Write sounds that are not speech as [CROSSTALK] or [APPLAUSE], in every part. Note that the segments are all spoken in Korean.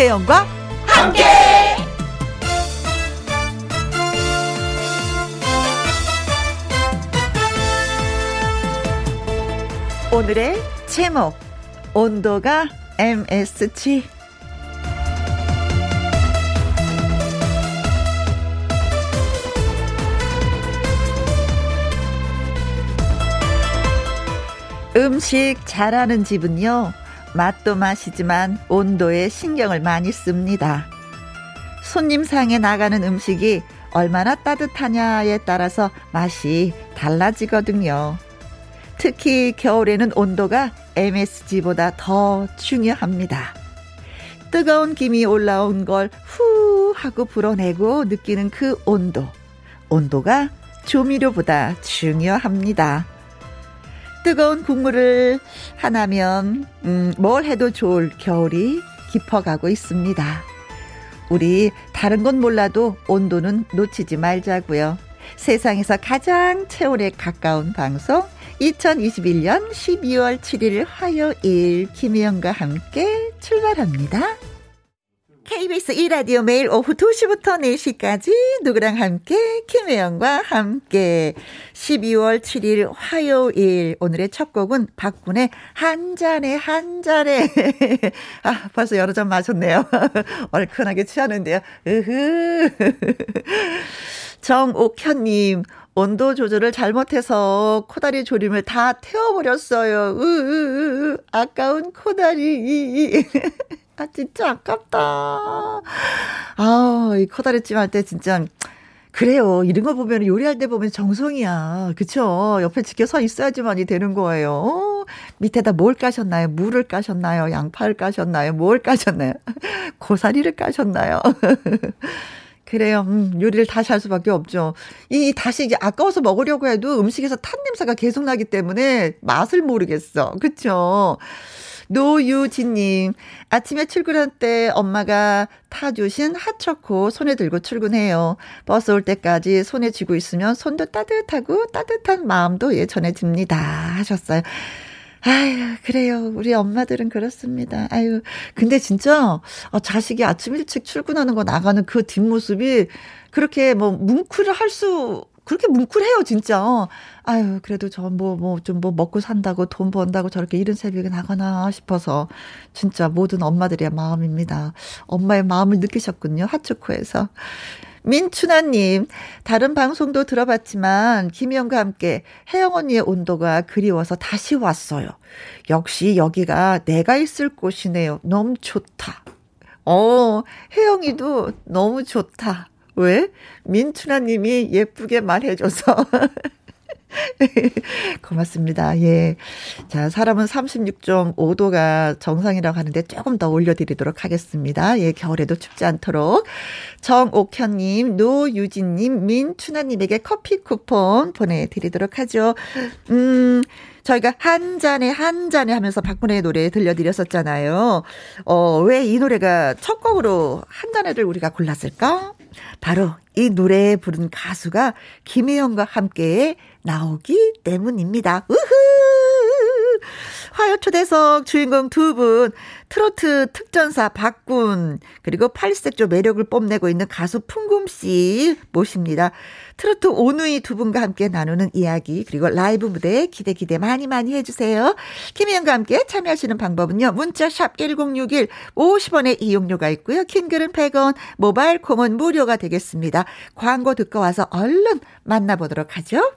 김혜영과 함께. 오늘의 제목 온도가 MSG 음식 잘하는 집은요 맛도 맛이지만 온도에 신경을 많이 씁니다. 손님 상에 나가는 음식이 얼마나 따뜻하냐에 따라서 맛이 달라지거든요. 특히 겨울에는 온도가 MSG보다 더 중요합니다. 뜨거운 김이 올라온 걸 후 하고 불어내고 느끼는 그 온도. 온도가 조미료보다 중요합니다. 뜨거운 국물을 하나면 음, 뭘 해도 좋을 겨울이 깊어가고 있습니다. 우리 다른 건 몰라도 온도는 놓치지 말자고요. 세상에서 가장 체온에 가까운 방송 2021년 12월 7일 화요일 김혜영과 함께 출발합니다. KBS 1라디오 매일 오후 2시부터 4시까지 누구랑 함께 김혜영과 함께 12월 7일 화요일 오늘의 첫 곡은 박군의 한 잔에 한 잔에 아 벌써 여러 잔 마셨네요. [LAUGHS] 얼큰하게 취하는데요. 으흐 [LAUGHS] 정옥현님 온도 조절을 잘못해서 코다리 조림을 다 태워버렸어요. 으으으 아까운 코다리. [LAUGHS] 아, 진짜 아깝다. 아, 이 코다리찜 할 때 진짜. 그래요. 이런 거 보면 요리할 때 보면 정성이야. 그쵸? 옆에 지켜 서 있어야지만이 되는 거예요. 어, 밑에다 뭘 까셨나요? 물을 까셨나요? 양파를 까셨나요? 뭘 까셨나요? [LAUGHS] 고사리를 까셨나요? [LAUGHS] 그래요. 음, 요리를 다시 할 수밖에 없죠. 이 다시 이제 아까워서 먹으려고 해도 음식에서 탄 냄새가 계속 나기 때문에 맛을 모르겠어. 그쵸? 노유진님, 아침에 출근할 때 엄마가 타주신 핫초코 손에 들고 출근해요. 버스 올 때까지 손에 쥐고 있으면 손도 따뜻하고 따뜻한 마음도 예, 전해집니다. 하셨어요. 아유, 그래요. 우리 엄마들은 그렇습니다. 아유, 근데 진짜, 어, 자식이 아침 일찍 출근하는 거 나가는 그 뒷모습이 그렇게 뭐 뭉클을 할 수 그렇게 뭉클해요, 진짜. 아유, 그래도 저 뭐, 뭐, 좀 뭐 먹고 산다고 돈 번다고 저렇게 이른 새벽에 나가나 싶어서 진짜 모든 엄마들의 마음입니다. 엄마의 마음을 느끼셨군요, 하츠코에서. 민춘아님, 다른 방송도 들어봤지만, 김희영과 함께 혜영 언니의 온도가 그리워서 다시 왔어요. 역시 여기가 내가 있을 곳이네요. 너무 좋다. 어, 혜영이도 너무 좋다. 왜? 민춘아 님이 예쁘게 말해줘서. [LAUGHS] 고맙습니다. 예. 자, 사람은 36.5도가 정상이라고 하는데 조금 더 올려드리도록 하겠습니다. 예, 겨울에도 춥지 않도록. 정옥현님, 노유진님, 민춘아님에게 커피 쿠폰 보내드리도록 하죠. 음, 저희가 한 잔에 한 잔에 하면서 박근혜의 노래 들려드렸었잖아요. 어, 왜 이 노래가 첫 곡으로 한 잔에를 우리가 골랐을까? 바로 이 노래에 부른 가수가 김혜영과 함께 나오기 때문입니다. 우후! 화요 초대석 주인공 두 분, 트로트 특전사 박군, 그리고 팔색조 매력을 뽐내고 있는 가수 풍금 씨 모십니다. 트로트 오누이 두 분과 함께 나누는 이야기, 그리고 라이브 무대 기대 기대 많이 많이 해주세요. 김희영과 함께 참여하시는 방법은요. 문자샵 1061 50원의 이용료가 있고요. 킹글은 100원, 모바일 콩은 무료가 되겠습니다. 광고 듣고 와서 얼른 만나보도록 하죠.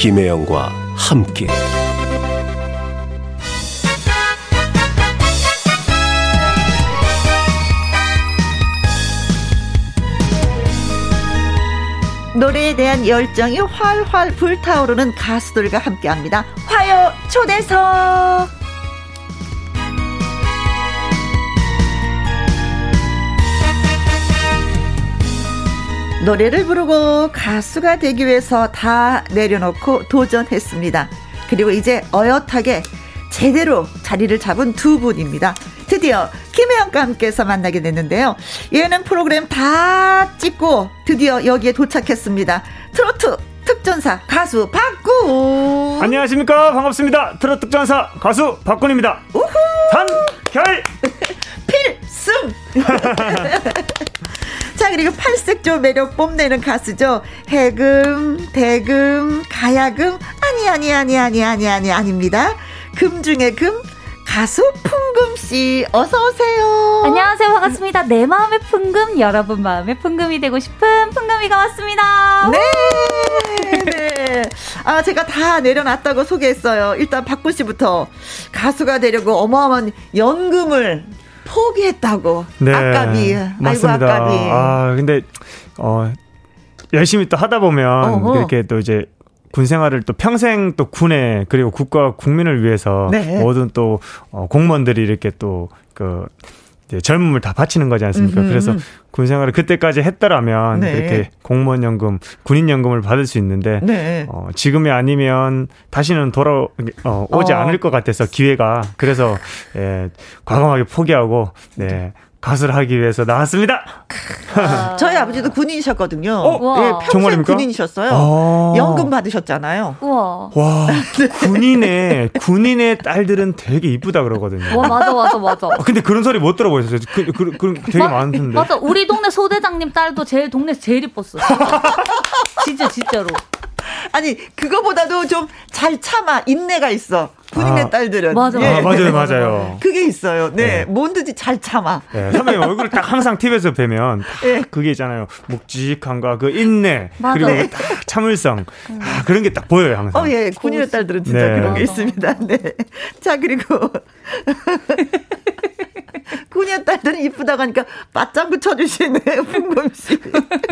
김혜영과 함께 노래에 대한 열정이 활활 불타오르는 가수들과 함께합니다. 화요 초대석. 노래를 부르고 가수가 되기 위해서 다 내려놓고 도전했습니다. 그리고 이제 어엿하게 제대로 자리를 잡은 두 분입니다. 드디어 김혜영과 함께해서 만나게 됐는데요. 예능 프로그램 다 찍고 드디어 여기에 도착했습니다. 트로트 특전사 가수 박군. 안녕하십니까 반갑습니다. 트로트 특전사 가수 박군입니다. 우후. 단 결! [LAUGHS] 필승! [LAUGHS] 자, 그리고 팔색조 매력 뽐내는 가수죠. 해금, 대금, 가야금, 아니, 아니, 아니, 아니, 아니, 아니, 아닙니다. 금 중에 금, 가수 풍금 씨 어서 오세요. 안녕하세요. 반갑습니다. 내 마음의 풍금, 여러분 마음의 풍금이 되고 싶은 풍금이가 왔습니다. 네. 네. 아, 제가 다 내려놨다고 소개했어요. 일단 박구 씨부터 가수가 되려고 어마어마한 연금을 포기했다고. 네. 아깝이. 맞습니다. 아이고, 아깝이. 아, 근데, 어, 열심히 또 하다 보면 어허. 이렇게 또 이제 군 생활을 또 평생 또 군에 그리고 국가 국민을 위해서 네. 모든 또 어, 공무원들이 이렇게 또그 젊음을 다 바치는 거지 않습니까? 음흠. 그래서 군 생활을 그때까지 했더라면 네. 이렇게 공무원 연금, 군인 연금을 받을 수 있는데 네. 어, 지금이 아니면 다시는 돌아 어, 오지 어. 않을 것 같아서 기회가 그래서 예, 과감하게 포기하고 네. 가수를 하기 위해서 나왔습니다. 아. 저희 아버지도 군인이셨거든요. 어? 네, 평생 정말입니까? 군인이셨어요. 아. 연금 받으셨잖아요. 우와. 와, [LAUGHS] 군인의 군인의 딸들은 되게 이쁘다 그러거든요. 와, 맞아, 맞아, 맞아. 아, 근데 그런 소리 못 들어보셨어요? 그, 그, 그 되게 마, 많던데. 맞아, 우리 동네 소대장님 딸도 제일 동네에서 제일 이뻤어. [LAUGHS] 진짜, 진짜로. 아니 그거보다도 좀 잘 참아 인내가 있어. 군인의 아, 딸들은 맞아, 예. 아, 맞아요, 맞아요. 그게 있어요. 네, 네. 뭐든지 잘 참아. 네, 선배님 얼굴을 딱 항상 TV에서 뵈면 네. 그게 있잖아요. 묵직함과 그 인내 맞아. 그리고 네. 딱 참을성 아, 그런 게 딱 보여요 항상. 어, 예, 군인의 딸들은 진짜 네. 그런 게 있습니다. 네, 자 그리고 [LAUGHS] 군인 딸들은 이쁘다고 하니까 맞장구 쳐주시네, [LAUGHS] 풍금 씨.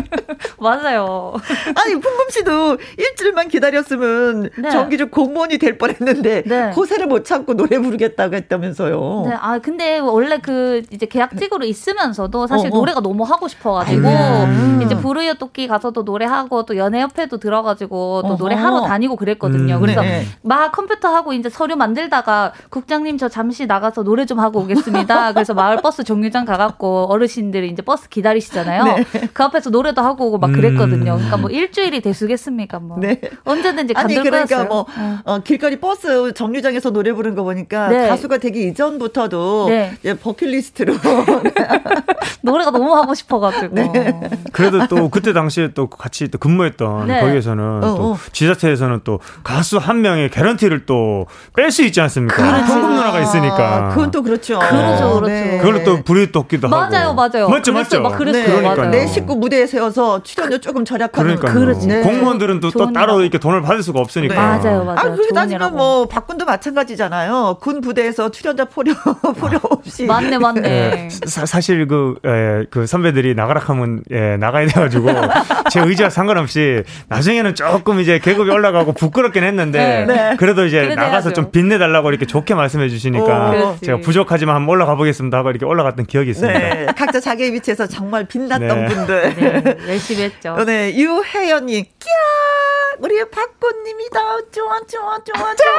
[LAUGHS] 맞아요. 아니, 풍금 씨도 일주일만 기다렸으면 네. 정규직 공무원이 될 뻔했는데 네. 고새를 못 참고 노래 부르겠다고 했다면서요. 네, 아 근데 원래 그 이제 계약직으로 있으면서도 사실 어, 어. 노래가 너무 하고 싶어가지고 음. 이제 불우이웃 돕기 가서도 노래하고 또 연예협회도 들어가지고 또 어허. 노래하러 다니고 그랬거든요. 음, 그래서 네. 막 컴퓨터 하고 이제 서류 만들다가 국장님 저 잠시 나가서 노래 좀 하고 오겠습니다. 그래서 마을 버스 정류장 가갖고 어르신들이 이제 버스 기다리시잖아요. 네. 그 앞에서 노래도 하고 오고 막 그랬거든요. 그러니까 뭐 일주일이 되수겠습니까? 뭐 네. 언제든지 아니 그러니까 뭐 네. 어, 길거리 버스 정류장에서 노래 부르는 거 보니까 네. 가수가 되기 이전부터도 네. 버킷리스트로 [LAUGHS] 노래가 너무 하고 싶어가지고. 네. 그래도 또 그때 당시에 또 같이 또 근무했던 네. 거기에서는 어, 또 어. 지자체에서는 또 가수 한 명의 개런티를 또 뺄 수 있지 않습니까? 그렇죠. 풍금 누나가 있으니까. 그건 또 그렇죠. 그렇죠, 그렇죠. 네. 그걸로 또 불이 떴기도 하고. 맞아요, 맞아요. 맞죠, 맞죠. 막 그랬어요. 네. 그러니까 내 식구 무대에 세워서 출연료 조금 절약하는. 그러니까 네. 공무원들은 또, 또 따로 이렇게 돈을 받을 수가 없으니까. 네. 맞아요, 맞아요. 아, 그렇게 따지면 뭐 박군도 마찬가지잖아요. 군 부대에서 출연자 포려 [LAUGHS] 포려 없이. 맞네, 맞네. 네. 사, 사실 그, 에, 그 선배들이 나가라 하면 예, 나가야 돼가지고 [LAUGHS] 제 의지와 상관없이 나중에는 조금 이제 계급이 올라가고 부끄럽긴 했는데 네. 그래도 이제 나가서 좀 빛내달라고 이렇게 좋게 말씀해 주시니까 오, 제가 부족하지만 한번 올라가 보겠습니다 하고 이렇게 올라갔던 기억이 있습니다. 네, 각자 자기의 위치에서 정말 빛났던 네. 분들. 네, 열심히 했죠. 네, 유혜연님, 끼야! 우리 박꽃님이다. 좋아, 좋아, 좋아, 좋아.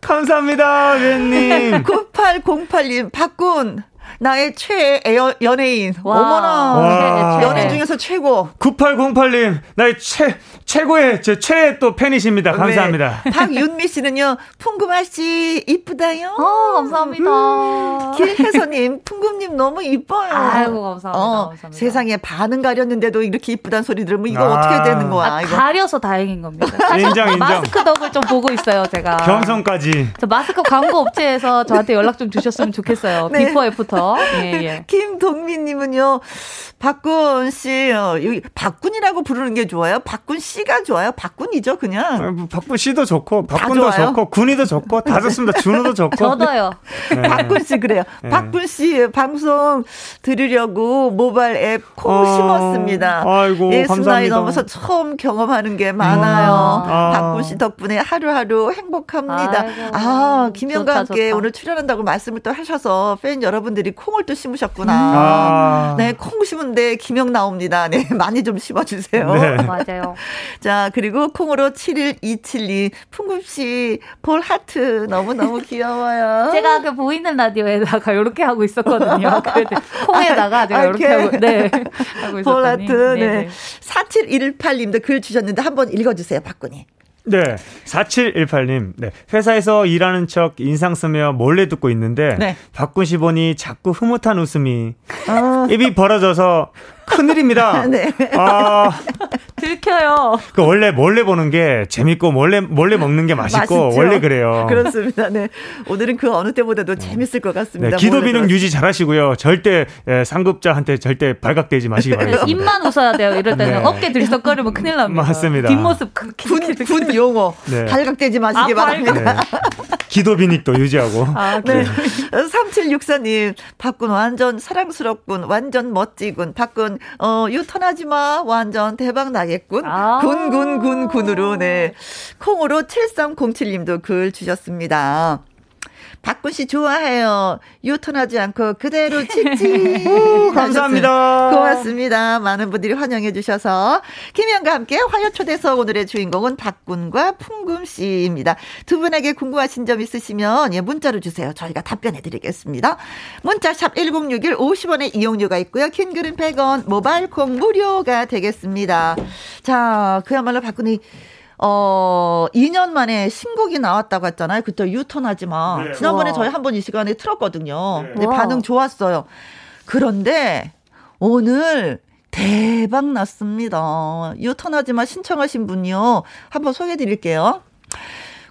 감사합니다, 웬님. 9808님, 박군. 나의 최애 연예인. 와. 어머나. 와. 연예인 중에서 최고. 9808님, 나의 최, 최고의, 제 최애 또 팬이십니다. 감사합니다. 네. 박윤미 씨는요, 풍금아 씨, 이쁘다요. 어, 감사합니다. 음. 길혜서님, 풍금님 너무 이뻐요. 아이고, 감사합니다. 어, 감사합니다. 세상에 반은 가렸는데도 이렇게 이쁘다는 소리 들으면 이거 아. 어떻게 되는 거야. 아, 이거. 가려서 다행인 겁니다. [LAUGHS] 인정, 인정. 마스크 덕을 좀 보고 있어요, 제가. 겸손까지. 저 마스크 광고 업체에서 저한테 연락 좀 주셨으면 좋겠어요. [LAUGHS] 네. Before after. [LAUGHS] 예, 예. 김동민님은요, 박군 씨, 어, 여기 박군이라고 부르는 게 좋아요? 박군 씨가 좋아요? 박군이죠, 그냥. 아, 뭐 박군 씨도 좋고, 박군도 좋고, 군이도 좋고, 다 좋습니다. 준호도 [LAUGHS] 좋고. 저도요. 네. 박군 씨, 그래요. 네. 박군 씨, 방송 들으려고 모바일 앱 콩 아, 심었습니다. 아이고, 예, 감사합니다. 나이 넘어서 처음 경험하는 게 많아요. 아. 박군 씨 덕분에 하루하루 행복합니다. 아이고, 아, 김영과 함께 좋다. 오늘 출연한다고 말씀을 또 하셔서 팬 여러분들이 콩을 또 심으셨구나. 아. 네, 콩 심은데 김영 나옵니다. 네, [LAUGHS] 많이 좀 심어주세요. 네. 맞아요. [LAUGHS] 자, 그리고 콩으로 71272 풍금씨 볼 하트 너무너무 귀여워요. [LAUGHS] 제가 그 보이는 라디오에다가 이렇게 하고 있었거든요. 콩에다가 제가 이렇게 하고, 네. 하고 볼 하트, 네. 4718님도 글 주셨는데 한번 읽어주세요, 박군이. 네. 4718님. 네. 회사에서 일하는 척 인상 쓰며 몰래 듣고 있는데 네. 박군 씨 보니 자꾸 흐뭇한 웃음이 어. 입이 벌어져서 큰일입니다. [LAUGHS] 네. 아. 들켜요. 그 원래 몰래 보는 게 재밌고 몰래 몰래 먹는 게 맛있고 맛있죠? 원래 그래요. 그렇습니다. 네. 오늘은 그 어느 때보다도 재밌을 것 같습니다. 네, 기도 비능 유지 잘하시고요. 절대 예, 상급자한테 절대 발각되지 마시기 네, 바랍니다. 입만 웃어야 돼요. 이럴 때는 네. 어깨 들썩거리면 큰일 납니다. 맞습니다. 뒷모습 군, 군 용어 네. 발각되지 마시기 아, 바랍니다. 네. 기도 비닉도 유지하고. 아, 네. 3764님, 박군 완전 사랑스럽군, 완전 멋지군, 박군 어, 유턴하지 마. 완전 대박 나겠군. 아~ 군, 군, 군, 군으로, 네. 콩으로 7307님도 글 주셨습니다. 박군 씨 좋아해요. 유턴하지 않고 그대로 찍지. [LAUGHS] 감사합니다. 고맙습니다. 많은 분들이 환영해 주셔서 김현과 함께 화요 초대석 오늘의 주인공은 박군과 풍금 씨입니다. 두 분에게 궁금하신 점 있으시면 예 문자로 주세요. 저희가 답변해 드리겠습니다. 문자 샵 1061 50원의 이용료가 있고요. 킹글은 100원, 모바일 콩 무료가 되겠습니다. 자, 그야말로 박군이 어, 2년 만에 신곡이 나왔다고 했잖아요. 그때 유턴하지 마. 네. 지난번에 와. 저희 한 번 이 시간에 틀었거든요. 네. 근데 와. 반응 좋았어요. 그런데 오늘 대박 났습니다. 유턴하지 마 신청하신 분이요. 한번 소개해 드릴게요.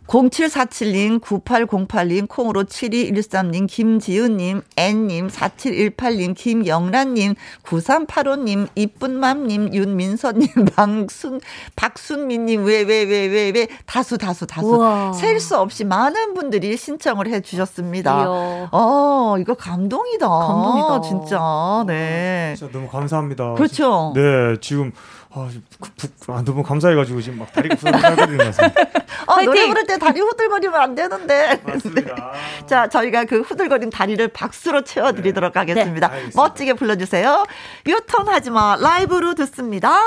0747님, 9808님, 콩으로 7213님, 김지은님, N님, 4718님, 김영란님, 9385님, 이쁜맘님, 윤민서님, [LAUGHS] 방순, 박순민님, 왜, 왜, 왜, 왜, 왜, 다수, 다수, 다수. 셀 수 없이 많은 분들이 신청을 해 주셨습니다. 어, 이거 감동이다. 감동이다. 진짜. 네. 진짜 너무 감사합니다. 그렇죠. 네, 지금 아, 아, 너무 감사해가지고 지금 막 다리가 후들거리는 것 같습니다. 아, 노래 부를 때 다리 후들거리면 안 되는데. 맞습니다. 네. [LAUGHS] 자, 저희가 그 후들거린 다리를 박수로 채워드리도록 네. 하겠습니다. 네. 멋지게 불러주세요. 유턴하지 마. 라이브로 듣습니다.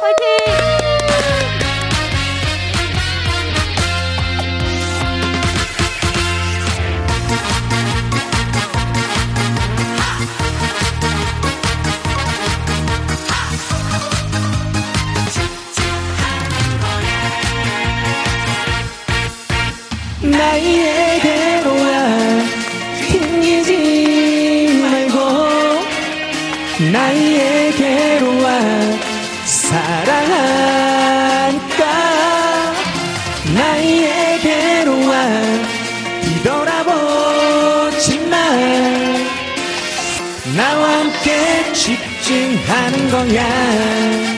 화이팅! 나에게로 와 튕기지 말고 나에게로 와 사랑하니까? 나에게로 와 뒤돌아보지 마 나와 함께 집중하는 거야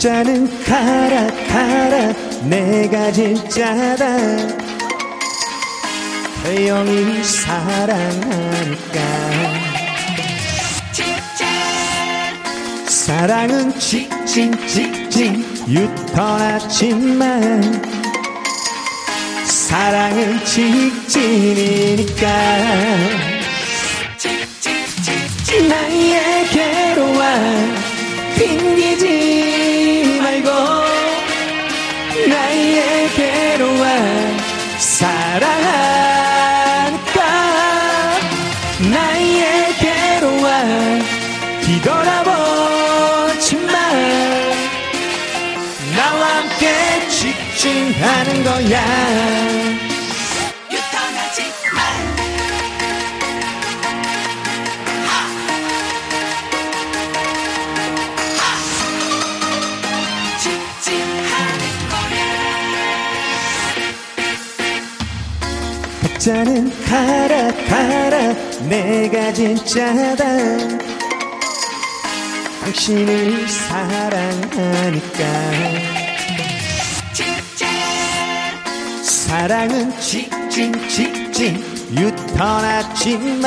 각자는 가라 가라 내가 진짜다. 태영이 사랑하니까. 사랑은 직진 직진 유턴하지만. 사랑은 직진이니까. 나에게로 와 핑기지 직진하는 거야. 진짜는 가라 가라 내가 진짜다. 당신을 사랑하니까 사랑은 직진 유턴하지만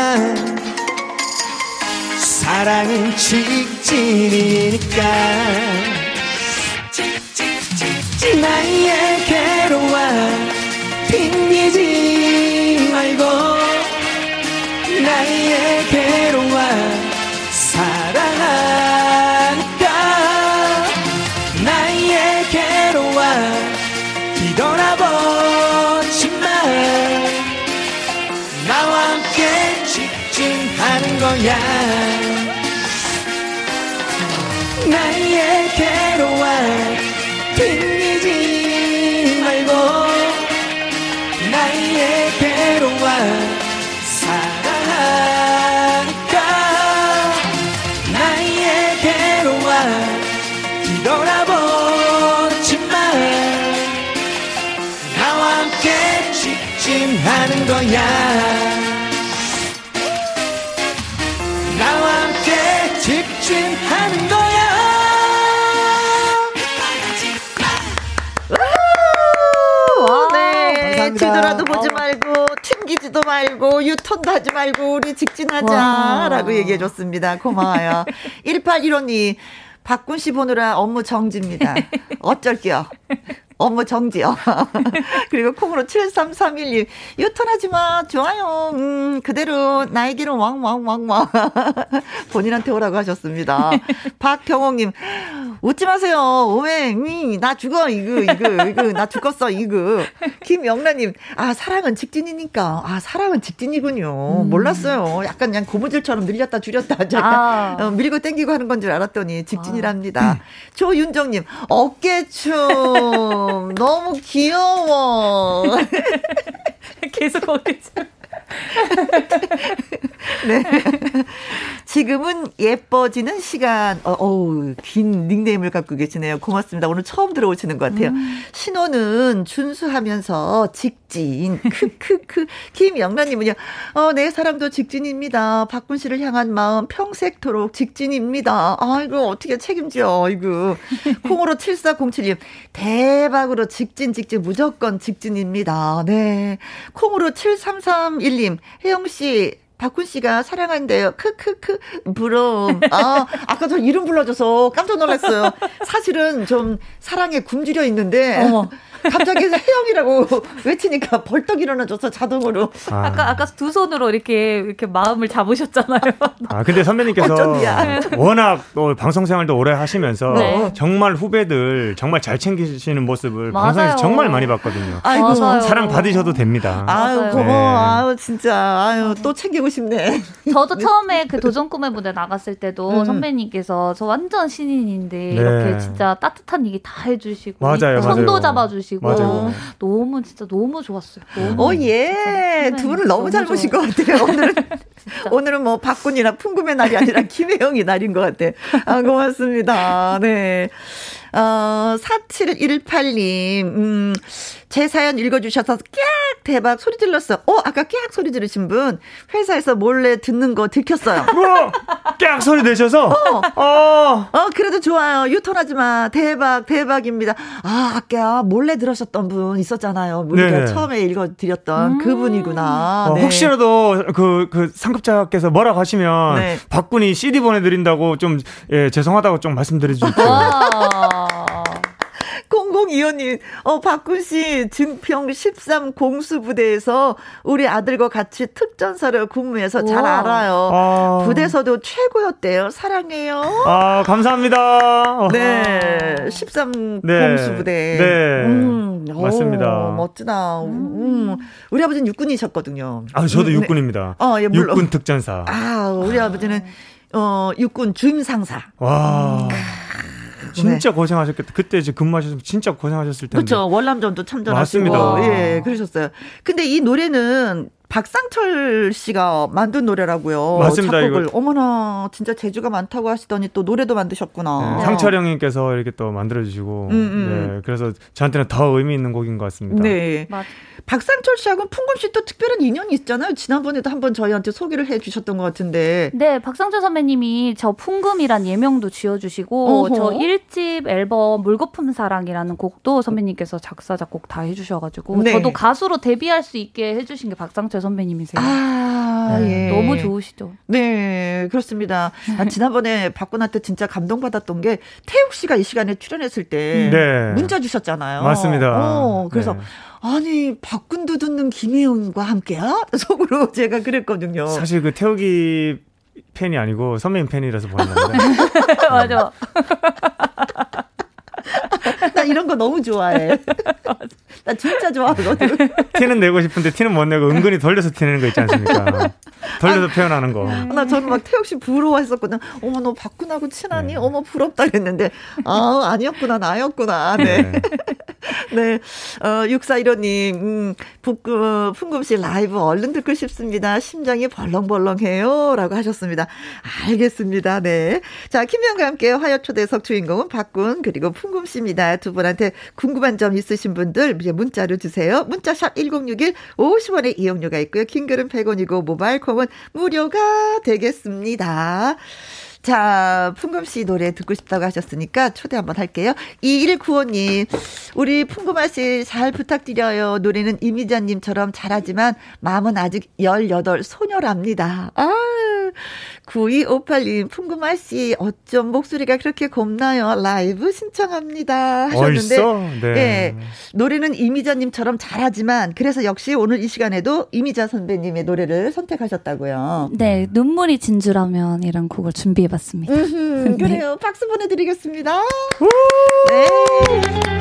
사랑은 직진이니까. 나에게로 와 핑계지 말고 나에게로 와 사랑하 거야. 나에게 괴로워 튕기지 말고 나의 괴로워 사랑하니까 나의 괴로워 뒤돌아보지만 나와 함께 직진하는 거야 튕기지도 말고 유턴도 하지 말고 우리 직진하자라고 얘기해 줬습니다. 고마워요. [LAUGHS] 1815님 박군 씨 보느라 업무 정지입니다. 어쩔게요. 업무 정지요. [LAUGHS] 그리고 콩으로 7331님, 유턴하지 마. 좋아요. 음, 그대로 나에게로 왕왕왕왕. [LAUGHS] 본인한테 오라고 하셨습니다. 박경옥님, 웃지 마세요. 오행, 음, 나 죽어. 이거, 이거, 이거, 나 죽었어. 이거. 김영란님, 아, 사랑은 직진이니까. 아, 사랑은 직진이군요. 음. 몰랐어요. 약간 그냥 고무줄처럼 늘렸다 줄였다. 약간 아. 어, 밀고 땡기고 하는 건 줄 알았더니 직진이랍니다. 아. 조윤정님, 어깨춤. 너무 귀여워. [LAUGHS] 계속 어디죠? [LAUGHS] 네. 지금은 예뻐지는 시간. 어, 어우, 긴 닉네임을 갖고 계시네요. 고맙습니다. 오늘 처음 들어오시는 것 같아요. 음. 신호는 준수하면서 직진. 크크크. 김영란님은요, 어, 내 사랑도 직진입니다. 박군 씨를 향한 마음 평색토록 직진입니다. 아이고, 어떻게 책임져, 이거. 콩으로 7407님, 대박으로 직진, 직진, 무조건 직진입니다. 네. 콩으로 7331 님, 혜영 씨, 박훈 씨가 사랑한대요. 크크크 부러움. 아 아까 저 이름 불러줘서 깜짝 놀랐어요. 사실은 좀 사랑에 굶주려 있는데 어머. 갑자기 혜영이라고 [LAUGHS] 외치니까 벌떡 일어나줘서 자동으로. 아. 까 아까 두 손으로 이렇게 이렇게 마음을 잡으셨잖아요. 아 근데 선배님께서 워낙 또 방송 생활도 오래 하시면서 네. 정말 후배들 정말 잘 챙기시는 모습을 맞아요. 방송에서 정말 많이 봤거든요. 아이고 사랑 받으셔도 됩니다. 아유 고마워. 네. 아유 진짜 아유 또 챙기고 싶네. 저도 처음에 그 도전 꿈의 무대 나갔을 때도 음. 선배님께서 저 완전 신인인데 네. 이렇게 진짜 따뜻한 얘기 다 해주시고 맞아요, 손도 잡아주시고 맞아요. 너무 진짜 너무 좋았어요. 너무 어 예, 두 분을 너무, 너무 잘 모신 것 같아요. 오늘은 [LAUGHS] 오늘은 뭐 박군이나 풍금의 날이 아니라 [LAUGHS] 김혜영이 날인 것 같아. 아 고맙습니다. 네. 어, 4718님, 음, 제 사연 읽어주셔서 깍 대박 소리 질렀어. 어, 아까 깍 소리 지르신 분 회사에서 몰래 듣는 거 들켰어요. [LAUGHS] 뭐? 깍 소리 내셔서? 어. 어. 어, 그래도 좋아요. 유턴하지 마. 대박, 대박입니다. 아, 아까 몰래 들으셨던 분 있었잖아요. 우리가 네. 처음에 읽어드렸던 음. 그분이구나. 어, 네. 혹시라도 그, 그 상급자께서 뭐라고 하시면 네. 박군이 CD 보내드린다고 좀, 예, 죄송하다고 좀 말씀드려 주십시오. 0025님, 어, 박군 씨, 증평 13 공수부대에서 우리 아들과 같이 특전사를 근무해서 잘 알아요. 아. 부대에서도 최고였대요. 사랑해요. 아, 감사합니다. 네, 13 네. 공수부대. 네. 음, 맞습니다. 오, 멋지다. 음. 우리 아버지는 육군이셨거든요. 아, 저도 음, 네. 육군입니다. 어, 예, 물론. 육군 특전사. 아, 우리 아버지는 어, 육군 주임상사. 와. 음. 진짜 네. 고생하셨겠다. 그때 이제 근무하셨으면 진짜 고생하셨을 텐데. 그렇죠. 월남전도 참전하시고. 맞습니다. 예, 그러셨어요. 근데 이 노래는 박상철 씨가 만든 노래라고요. 맞습니다. 작곡을. 이거. 어머나 진짜 재주가 많다고 하시더니 또 노래도 만드셨구나. 네, 상철 형님께서 이렇게 또 만들어주시고, 음, 음. 네, 그래서 저한테는 더 의미 있는 곡인 것 같습니다. 네. 맞. 박상철 씨하고는 풍금 씨도 특별한 인연이 있잖아요. 지난번에도 한번 저희한테 소개를 해 주셨던 것 같은데. 네, 박상철 선배님이 저 풍금이란 예명도 지어주시고, 어허. 저 1집 앨범 물거품 사랑이라는 곡도 선배님께서 작사, 작곡 다 해주셔가지고, 네. 저도 가수로 데뷔할 수 있게 해주신 게 박상철 선배님이세요. 아, 네, 예. 너무 좋으시죠. 네, 그렇습니다. 아, 지난번에 박군한테 진짜 감동받았던 게 태욱 씨가 이 시간에 출연했을 때 네. 문자 주셨잖아요. 맞습니다. 어, 그래서 네. 아니 박군도 듣는 김혜영과 함께야? [LAUGHS] 속으로 제가 그랬거든요. 사실 그 태욱이 팬이 아니고 선배님 팬이라서 보는 건데. [LAUGHS] 맞아. 나 이런 거 너무 좋아해. 나 진짜 좋아하거든. 티는 내고 싶은데 티는 못 내고 은근히 돌려서 티내는 거 있지 않습니까? 돌려서 아, 표현하는 거. 나 저는 막 태욱 씨 부러워했었거든. 어머 너 박군하고 친하니? 네. 어머 부럽다 그랬는데 아 아니었구나 나였구나. 네. 네. [LAUGHS] 네. 어 6415님 음, 북구 풍금 씨 라이브 얼른 듣고 싶습니다. 심장이 벌렁벌렁해요 라고 하셨습니다. 알겠습니다. 네. 자 김명과 함께 화요 초대석 주인공은 박군 그리고 풍금 씨입니다. 두 분한테 궁금한 점 있으신 분들 문자로 주세요. 문자샵 1061 50원의 이용료가 있고요. 킹글은 100원이고 모바일 콩은 무료가 되겠습니다. 자, 풍금 씨 노래 듣고 싶다고 하셨으니까 초대 한번 할게요. 2195님, 우리 풍금아 씨 잘 부탁드려요. 노래는 이미자님처럼 잘하지만 마음은 아직 18 소녀랍니다. 아 9258님, 풍금아 씨, 어쩜 목소리가 그렇게 곱나요? 라이브 신청합니다. 하셨는데, 네. 네. 노래는 이미자님처럼 잘하지만, 그래서 역시 오늘 이 시간에도 이미자 선배님의 노래를 선택하셨다고요. 네, 눈물이 진주라면 이런 곡을 준비해봤습니다. 네. 그래요. 박수 보내드리겠습니다. 네.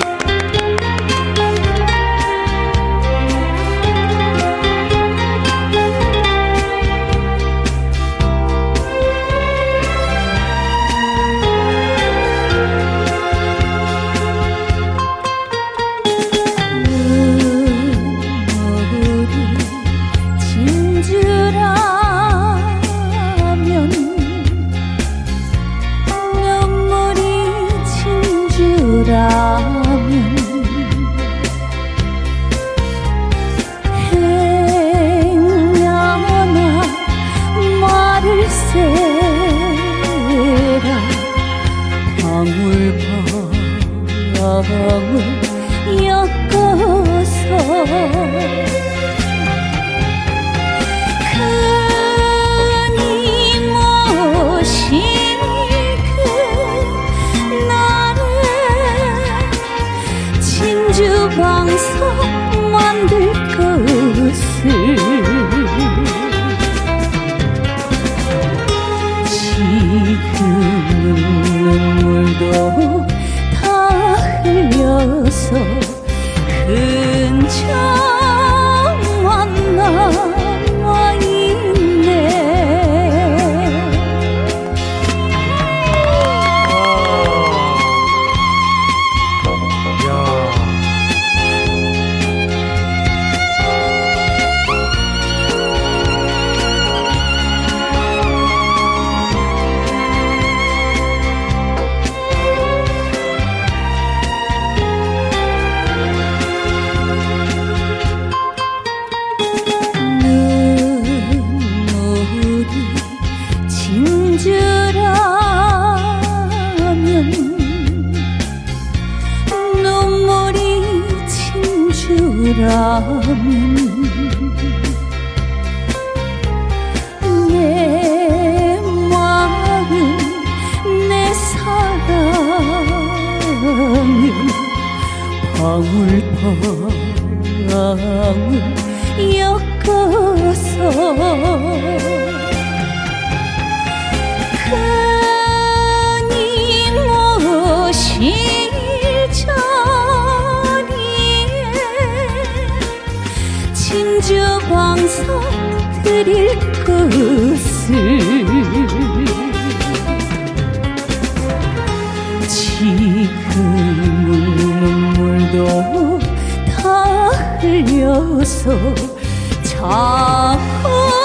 지금은 눈물도 다 흘려서 자꾸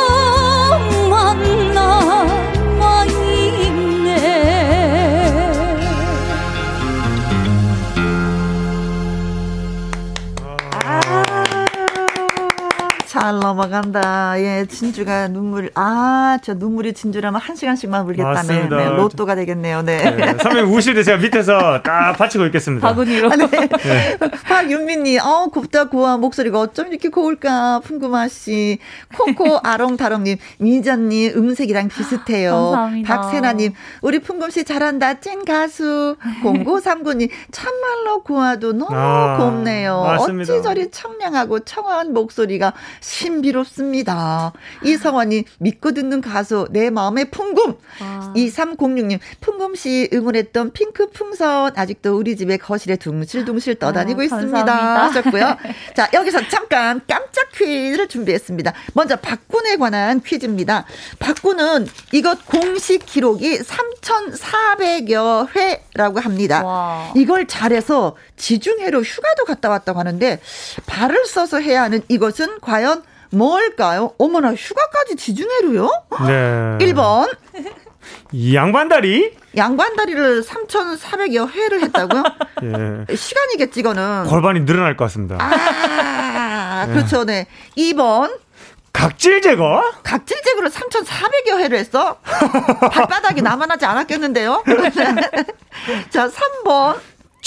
잘 넘어간다. 예, 진주가 눈물, 아, 저 눈물이 진주라면 한 시간씩만 불겠다네. 네, 로또가 되겠네요. 네. 네. 선배님 우실때 제가 밑에서 딱 받치고 있겠습니다. 바구니로. 아, 네. 네. 박윤민님, 어, 곱다 고와 목소리가 어쩜 이렇게 고울까? 풍금하씨. 코코 아롱다롱님, 미자님 음색이랑 비슷해요. 감사합니다. 박세나님, 우리 풍금씨 잘한다. 찐 가수. 0939님, 참말로 고와도 너무 아, 곱네요. 맞습니다. 어찌 저리 청량하고 청아한 목소리가 신비롭습니다. 이성원님, 믿고 듣는 가수, 내 마음의 풍금. 아. 2306님, 풍금 씨 응원했던 핑크 풍선, 아직도 우리 집에 거실에 둥실둥실 떠다니고 아, 있습니다. 하셨고요. [LAUGHS] 자, 여기서 잠깐 깜짝 퀴즈를 준비했습니다. 먼저 박군에 관한 퀴즈입니다. 박군은 이것 공식 기록이 3,400여 회라고 합니다. 와. 이걸 잘해서 지중해로 휴가도 갔다 왔다고 하는데 발을 써서 해야 하는 이것은 과연 뭘까요? 어머나 휴가까지 지중해로요? 네. 1번 양반다리? 양반다리를 3,400여 회를 했다고요? [LAUGHS] 예. 시간이겠지, 이거는. 골반이 늘어날 것 같습니다. 아, 예. 그렇죠, 네. 2번. 각질 제거? 각질 제거를 3,400여 회를 했어? [LAUGHS] 발바닥이 남아나지 않았겠는데요? [LAUGHS] 자, 3번.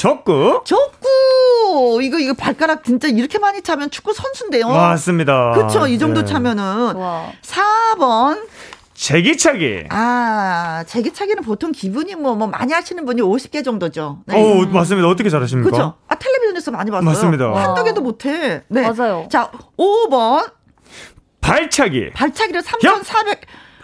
족구? 족구! 이거, 이거 발가락 진짜 이렇게 많이 차면 축구 선수인데요. 맞습니다. 그쵸, 이 정도 네. 차면은. 와. 4번. 제기차기. 아, 제기차기는 보통 기분이 뭐, 뭐, 많이 하시는 분이 50개 정도죠. 네. 오, 맞습니다. 어떻게 잘하십니까? 그죠? 아, 텔레비전에서 많이 봤어요. 맞습니다. 한두 개도 못 해. 네. 맞아요. 자, 5번. 발차기. 발차기를 3,400.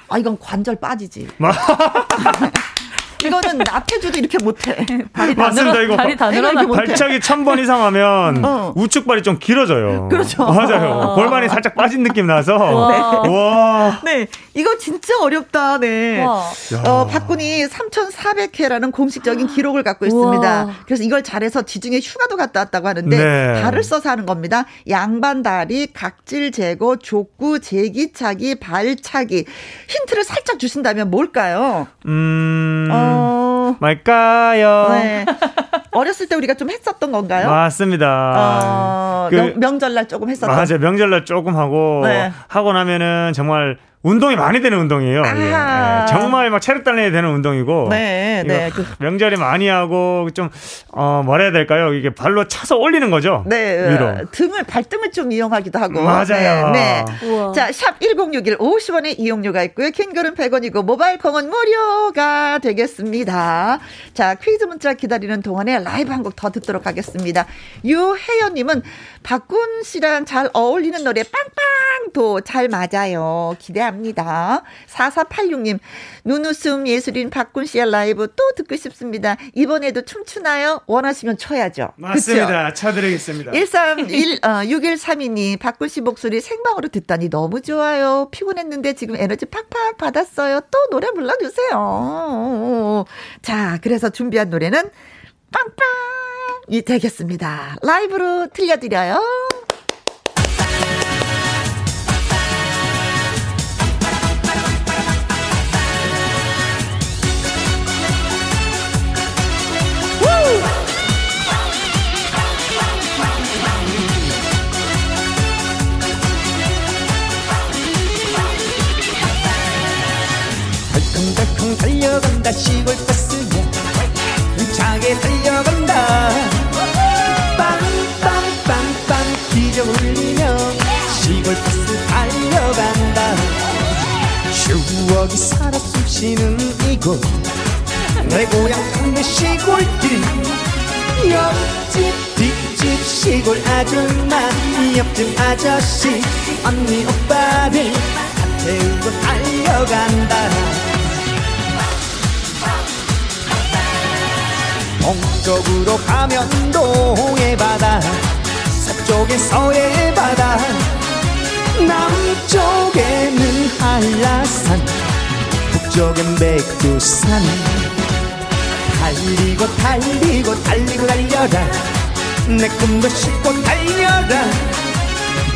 아, 이건 관절 빠지지. [LAUGHS] 이거는 나태주도 이렇게 못해. [LAUGHS] 발이 맞습니다. 이거 발이 다 늘어나. 발차기 천 번 이상 하면 [LAUGHS] 어. 우측 발이 좀 길어져요. 그렇죠. [LAUGHS] 맞아요. 어. 골반이 살짝 빠진 느낌 나서. 와. 네. 와. 네. 이거 진짜 어렵다. 네. 어, 박군이 3,400회라는 공식적인 기록을 갖고 있습니다. 와. 그래서 이걸 잘해서 지중해 휴가도 갔다 왔다고 하는데 네. 발을 써서 하는 겁니다. 양반 다리, 각질 제거, 족구, 제기차기, 발차기. 힌트를 살짝 주신다면 뭘까요? 음. 어. 어... 말까요? 네. 어렸을 때 우리가 좀 했었던 건가요? 맞습니다. 어, 그, 명, 절날 조금 했었던. 맞아요. 명절날 조금 하고 네. 하고 나면은 정말 운동이 많이 되는 운동이에요. 예. 네. 정말 막 체력 단련이 되는 운동이고. 네, 네. 그 명절에 많이 하고 좀, 어, 뭐라 해야 될까요? 이게 발로 차서 올리는 거죠. 네. 위로. 등을, 발등을 좀 이용하기도 하고. 맞아요. 네. 네. 자, 샵 1061 50원의 이용료가 있고요. 킹글은 100원이고 모바일 콩은 무료가 되겠습니다. 자, 퀴즈 문자 기다리는 동안에 라이브 한 곡 더 듣도록 하겠습니다. 유혜연님은 박군 씨랑 잘 어울리는 노래 빵빵도 잘 맞아요. 기대합니다. 4486님, 눈웃음 예술인 박군 씨의 라이브 또 듣고 싶습니다. 이번에도 춤추나요? 원하시면 춰야죠. 맞습니다. 그쵸? 쳐드리겠습니다. 131, [LAUGHS] 어, 6132님, 박군 씨 목소리 생방으로 듣다니 너무 좋아요. 피곤했는데 지금 에너지 팍팍 받았어요. 또 노래 불러주세요. 자, 그래서 준비한 노래는 빵빵이 되겠습니다. 라이브로 들려드려요. 달려간다 시골 버스에. 힘차게 달려간다. 빵빵빵빵 기저 울리며 시골 버스 달려간다. 추억이 살아 숨쉬는 이곳. 내 고향 동네 시골길. 옆집 뒷집 시골 아줌마 옆집 아저씨. 언니 오빠들 다 태우고 달려간다 동쪽으로 가면 동해 바다 서쪽엔 서해 바다. 남쪽에는 한라산 북쪽엔 백두산. 달리고 달리고 달리고 달려라. 내 꿈도 싣고 달려라.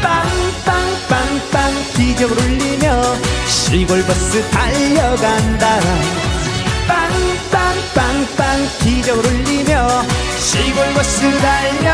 빵빵빵빵 기적을 울리며 시골버스 달려간다 빵빵빵빵 기적을 울리며 시골 버스 달려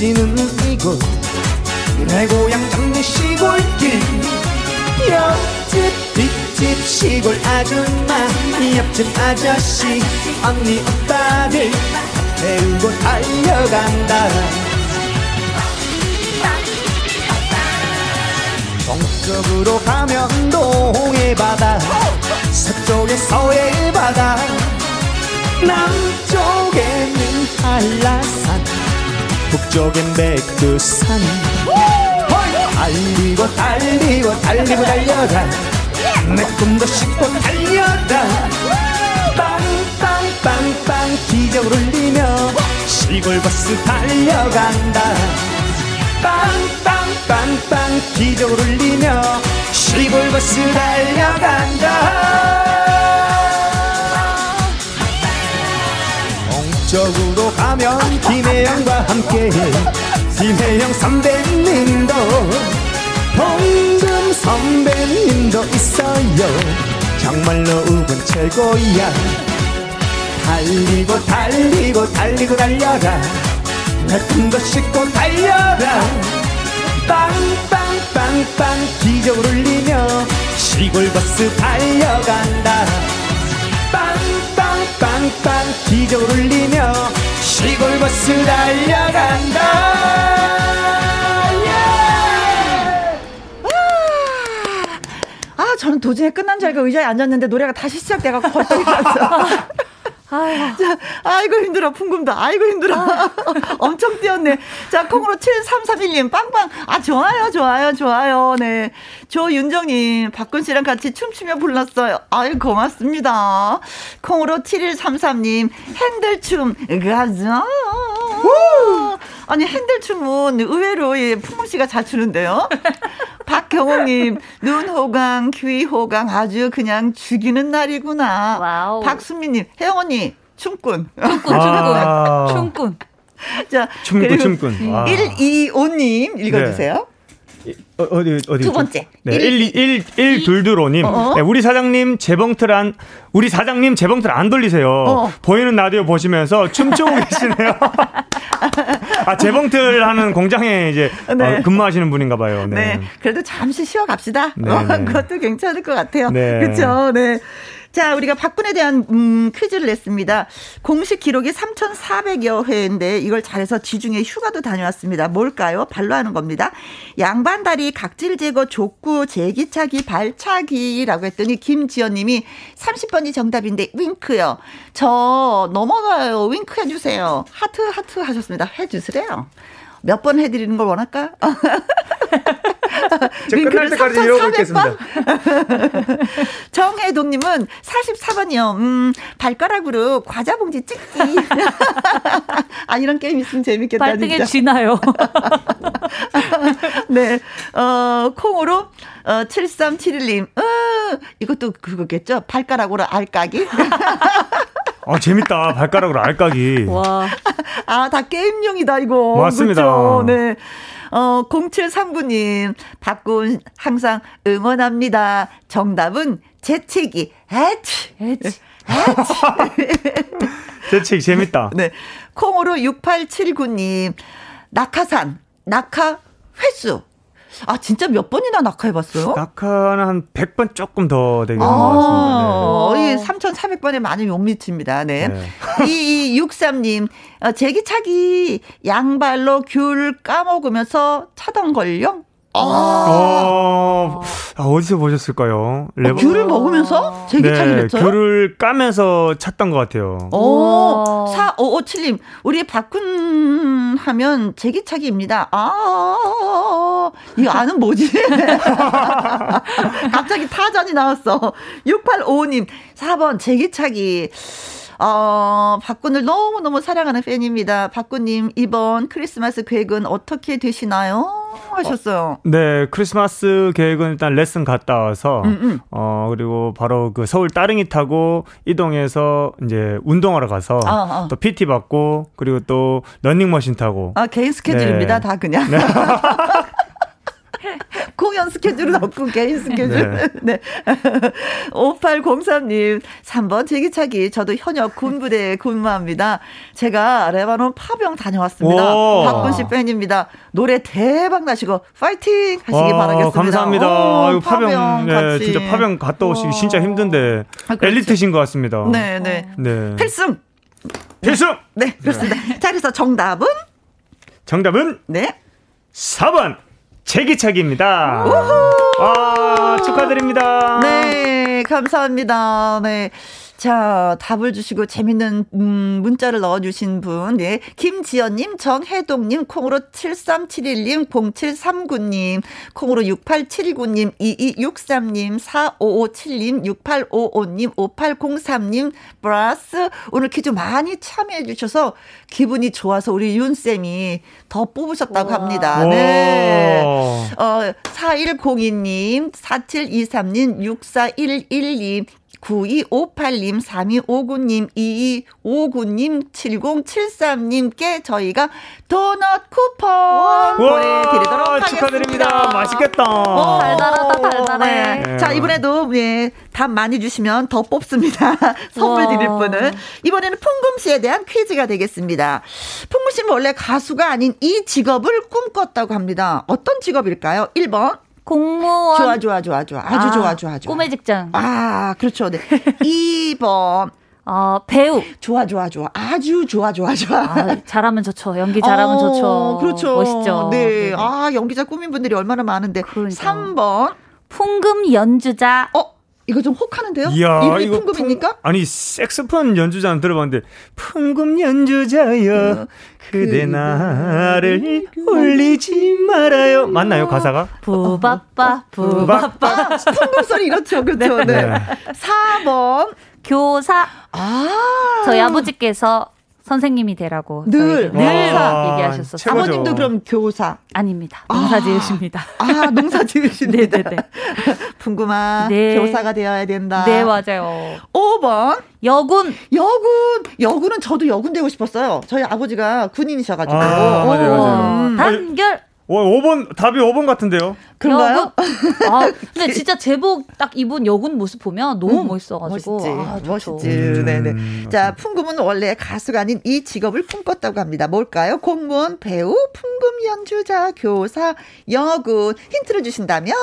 숨쉬는 이곳 내 고향 장내 시골길. 옆집 뒷집 시골 아줌마. 옆집 아저씨 언니 오빠들. 배우고 달려간다. 동쪽으로 가면 동해 바다. 서쪽에 서해 바다. 남쪽에는 한라산 북쪽엔 백두산. 달리고 달리고 달리고 달려라 내 꿈도 싣고 달려라 빵빵빵빵 기적을 울리며 시골버스 달려간다. 빵빵빵빵 기적을 울리며 시골버스 달려간다. 동쪽으로 가면 김혜영과 함께 김혜영 선배님도 봉금 선배님도 있어요. 정말로 우은 최고야. 달리고 달리고 달리고 달려라. 내 꿈도 싣고 달려라. 빵빵빵빵 기적을 울리며 시골버스 달려간다. 빵빵빵빵 기적을 울리며 시골버스 달려간다 아, 저는 도중에 끝난 줄 알고 의자에 앉았는데 노래가 다시 시작돼가지고 벌떡 일어났어. [LAUGHS] 아유. 자, 아이고 힘들어 풍금다. 아이고 힘들어. 아. [LAUGHS] 엄청 뛰었네. 자, 콩으로 7331님 빵빵. 아, 좋아요. 좋아요. 좋아요. 네. 조윤정님 박군 씨랑 같이 춤추며 불렀어요. 아유 고맙습니다. 콩으로 7133님 핸들춤 가자. 아니 핸들춤은 의외로 예, 풍금 씨가 잘 추는데요. 박경호님 눈 호강, 귀 호강 아주 그냥 죽이는 날이구나. 와우. 박수미님 혜영 언니 춤꾼. 춤꾼, 아~ 춤꾼. 자, 춤꾼, 춤꾼. 125님 읽어주세요. 네. 어, 어디 어디 두 번째. 네, 1 1 1 둘둘오님. 네, 우리 사장님 재봉틀 안 우리 사장님 재봉틀 안 돌리세요. 어. 보이는 라디오 보시면서 춤추고 [LAUGHS] 계시네요. 아 재봉틀 하는 공장에 이제 네. 어, 근무하시는 분인가 봐요. 네. 네. 그래도 잠시 쉬어 갑시다. 네, 어, 네. 그것도 괜찮을 것 같아요. 네. 그렇죠. 네. 자, 우리가 박군에 대한 음, 퀴즈를 냈습니다. 공식 기록이 3,400여 회인데 이걸 잘해서 지중해 휴가도 다녀왔습니다. 뭘까요? 발로 하는 겁니다. 양반다리 각질 제거 족구 제기차기 발차기라고 했더니 김지연 님이 30번이 정답인데 윙크요. 저 넘어가요. 윙크 해 주세요. 하트 하트 하 셨습니다. 해주세요. 몇 번 해드리는 걸 원할까? [LAUGHS] 끝날 때까지 이러고 있겠습니다. [LAUGHS] 정혜동님은 44번이요. 음, 발가락으로 과자 봉지 찍기. [LAUGHS] 아, 이런 게임 있으면 재밌겠다. 발등에 쥐나요. 네. 어, 콩으로 어, 7371님. 어, 이것도 그거겠죠? 발가락으로 알까기? 아, 재밌다. 발가락으로 알까기. 와. 아, 다 게임용이다, 이거. 맞습니다. 그렇죠? 네. 어, 0739님, 박군 항상 응원합니다. 정답은 재채기. 에치, 에치, [LAUGHS] 재채기 재밌다. 네. 콩으로 6879님, 낙하산, 낙하 횟수. 아, 진짜 몇 번이나 낙하해봤어요? 낙하는 한 100번 조금 더 되게 아, 것 같습니다. 네. 3,400번에 많이 못 미칩니다. 네. 네. [LAUGHS] 2263님, 어, 제기차기 양발로 귤 까먹으면서 차던 걸요? 아. 어, 아, 어디서 보셨을까요? 레버... 어, 귤을 먹으면서 제기차기를 네, 했어요? 귤을 까면서 찼던 것 같아요. 오, 4557님, 우리 박군 하면 제기차기입니다. 아, 이 아는 뭐지? [LAUGHS] 갑자기 타전이 나왔어. 6855님, 4번 제기차기. 어, 박군을 너무너무 사랑하는 팬입니다. 박군님, 이번 크리스마스 계획은 어떻게 되시나요? 하셨어요. 어, 네, 크리스마스 계획은 일단 레슨 갔다 와서, 음, 음. 어, 그리고 바로 그 서울 따릉이 타고 이동해서 이제 운동하러 가서 아, 아. 또 PT 받고, 그리고 또 런닝머신 타고. 아, 개인 스케줄입니다. 네. 다 그냥. 네. [LAUGHS] 공연 스케줄은 없고 개인 스케줄. 네. [LAUGHS] 네. [LAUGHS] 5803님, 3번 제기차기. 저도 현역 군부대에 근무합니다. 제가 레바논 파병 다녀왔습니다. 박군 씨 팬입니다. 노래 대박 나시고 파이팅 하시기 와, 바라겠습니다. 감사합니다. 오, 아유, 파병, 파병 네, 진짜 파병 갔다 오시기 진짜 힘든데 아, 엘리트신 것 같습니다. 네, 네. 네. 필승. 필승. 네, 그렇습니다. 자, 그래서 정답은 정답은 네. 4번 제기차기입니다. 아, 축하드립니다. 네, 감사합니다. 네. 자, 답을 주시고 재밌는 음, 문자를 넣어 주신 분, 네. 김지연 님, 정혜동 님, 콩으로 7371 님, 0739 님, 콩으로 6879 님, 2263 님, 4557 님, 6855 님, 5803님, 브라스. 오늘 퀴즈 많이 참여해 주셔서 기분이 좋아서 우리 윤쌤이 더 뽑으셨다고 합니다. 네. 어, 4102님, 4723님, 6411님, 9258님, 3259님, 2259님, 7073님께 저희가 도넛 쿠폰 보내드리도록 하겠습니다. 축하드립니다. 맛있겠다. 어, 달달하다, 달달해. 네. 자, 이번에도, 예, 답 많이 주시면 더 뽑습니다. [LAUGHS] 선물 드릴 분은. 이번에는 풍금 씨에 대한 퀴즈가 되겠습니다. 풍금 씨는 원래 가수가 아닌 이 직업을 꿈꿨다고 합니다. 어떤 직업일까요? 1번. 공무원. 좋아, 좋아, 좋아, 좋아. 아주 아, 좋아, 좋아, 좋아. 꿈의 직장. 아, 그렇죠. 네. 2번. 어, 배우. 좋아, 좋아, 좋아. 아주 좋아, 좋아, 좋아. 아, 잘하면 좋죠. 연기 잘하면 어, 좋죠. 그렇죠. 멋있죠. 네. 네. 아, 연기자 꿈인 분들이 얼마나 많은데. 그러니까. 3번. 풍금 연주자. 어? 이거 좀 혹하는데요? 이야, 이거 풍금입니까? 풍, 아니 색소폰 연주자는 들어봤는데 풍금 연주자여 어, 그대 나를 울리지 말아요 맞나요 가사가? 부바빠 부바빠 풍금 소리 이렇죠 [LAUGHS] 그렇죠 네. 네. 4번 교사 아 저희 아버지께서 선생님이 되라고 늘, 늘 얘기하셨었어요. 아버님도 그럼 교사 아닙니다. 농사 아, 지으십니다. 아, 농사 지으십니다. [LAUGHS] 네네네. 풍구마 네. 교사가 되어야 된다. 네, 맞아요. 5번 여군. 여군. 여군은 저도 여군 되고 싶었어요. 저희 아버지가 군인이셔가지고. 아, 맞아요, 맞아요. 음. 단결. 5번 답이 5번 같은데요. 그런가요? 아, 근데 [LAUGHS] 진짜 제복 딱 입은 여군 모습 보면 너무 음, 멋있어가지고 멋있지, 아, 멋있지. 음, 네네. 음, 자, 풍금은 원래 가수가 아닌 이 직업을 품꿨다고 합니다. 뭘까요? 공무원, 배우, 풍금 연주자, 교사, 여군. 힌트를 주신다면?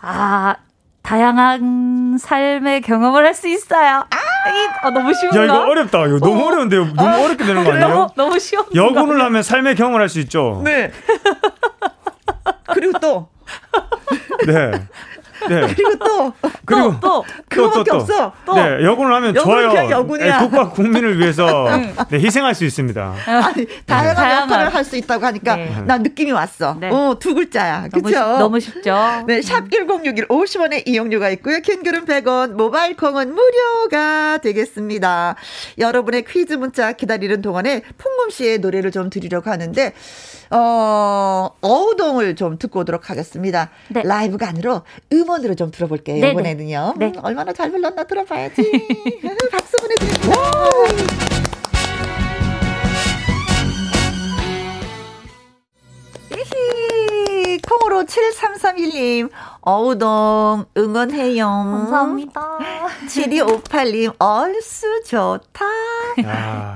아, 다양한 삶의 경험을 할 수 있어요. 아, 아, 너무 쉬운가? 야 이거 어렵다. 이거 너무 어. 려운데요 너무 아, 어렵게 되는 거 아니에요? 너무, 너무 쉬운. 여군을 하면 삶의 경험을 할 수 있죠. 네. [LAUGHS] 그리고 또. 네. 네. [LAUGHS] 그리고 또 그리고 또, 또 그거밖에 또, 또, 없어. 또. 네, 여군을 하면 좋아요. 여군이야. 네, 국가 국민을 위해서 [LAUGHS] 네, 희생할 수 있습니다. 아니, 다양한 네. 역할을 할 수 있다고 하니까 네. 난 느낌이 왔어. 네. 어, 두 글자야. 그렇죠? 너무, 너무 쉽죠. 네, 샵 1061 50원의 이용료가 있고요. 킹글은 100원, 모바일 콩은 무료가 되겠습니다. 여러분의 퀴즈 문자 기다리는 동안에 풍금 씨의 노래를 좀 드리려고 하는데 어, 어우동을 좀 듣고 오도록 하겠습니다. 네. 라이브가 아니라 음 원으로 좀 들어볼게요. 네네. 이번에는요. 네. 음, 얼마나 잘 불렀나 들어봐야지. [LAUGHS] [LAUGHS] 박수 보내드립니다. 콩으로 7331님, 어우동, 응원해요. 감사합니다. [LAUGHS] 7258님, 얼쑤 좋다.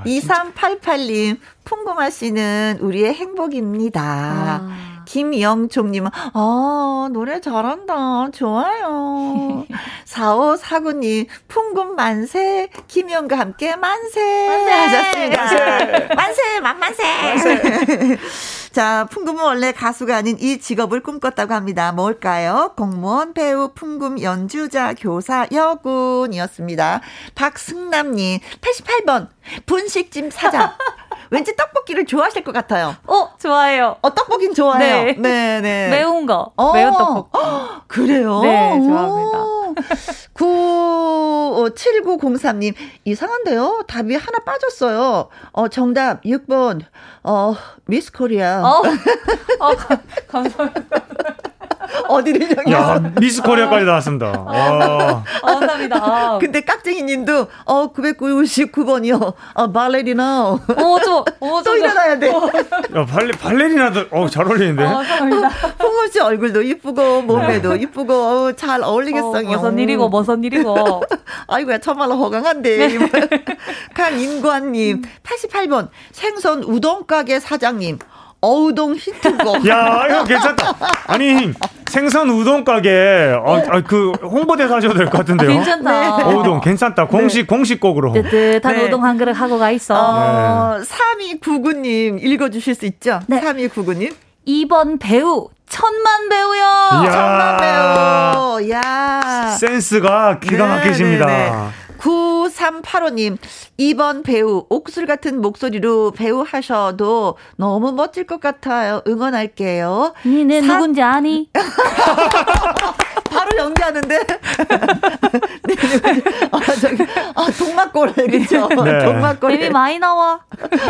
2388님, 풍금하시는 우리의 행복입니다. 아. 김영종님은, 아, 노래 잘한다. 좋아요. [LAUGHS] 4549님, 풍금 만세, 김영과 함께 만세. 만세. 하셨습니다. 만세. 만세, 만 만세. 만세. [LAUGHS] 자, 풍금은 원래 가수가 아닌 이 직업을 꿈꿨다고 합니다. 뭘까요? 공무원, 배우, 풍금, 연주자, 교사, 여군이었습니다. 박승남님, 88번, 분식집 사장. 왠지 떡볶이를 좋아하실 것 같아요. 어, 좋아해요. 어, 떡볶이는 좋아해요. 네. 네, 네. 매운 거. 어, 매운 떡볶이. 그래요? 네, 좋아합니다. 9, 7903님, 이상한데요? 답이 하나 빠졌어요. 어, 정답 6번, 어, 미스 코리아. 어, 어 감사합니다. 어디를 향해서? 미스 코리아까지 나왔습니다. 와. 아, 감사합니다. 아. 근데 깍쟁이 님도 어 999번이요. 어 발레리나. 어, 저, 어, 또 일어나야 돼. 야, 발레 발레리나도 어 잘 어울리는데. 아, 감사합니다. 풍문 씨 얼굴도 이쁘고 몸매도 이쁘고 어, 잘 어울리겠어요. 어, 무슨 일이고 무슨 일이고. 아이고야 정말로 허강한데. 네. 강인관님 88번 생선 우동 가게 사장님. 어우동 히트곡. [LAUGHS] 야, 이거 괜찮다. 아니, 생선 우동 가게, 어, 아, 그, 홍보대사 하셔도 될 것 같은데요. 괜찮다. 네. 어우동, 괜찮다. 공식, 네. 공식곡으로. 뜨뜻한 네. 우동 한 그릇 하고 가 있어. 어, 네. 3299님, 읽어주실 수 있죠? 네. 3299님. 2번 배우, 천만 배우요. 천만 배우. 야. 센스가 기가 막히십니다. 9385님, 2번 배우, 옥술 같은 목소리로 배우 하셔도 너무 멋질 것 같아요. 응원할게요. 니네 사... 누군지 아니? [LAUGHS] 바로 연기하는데. [LAUGHS] 네, 아, 저기, 아, 동막골, 그죠? 네. 동막골. 뱀이 많이 나와.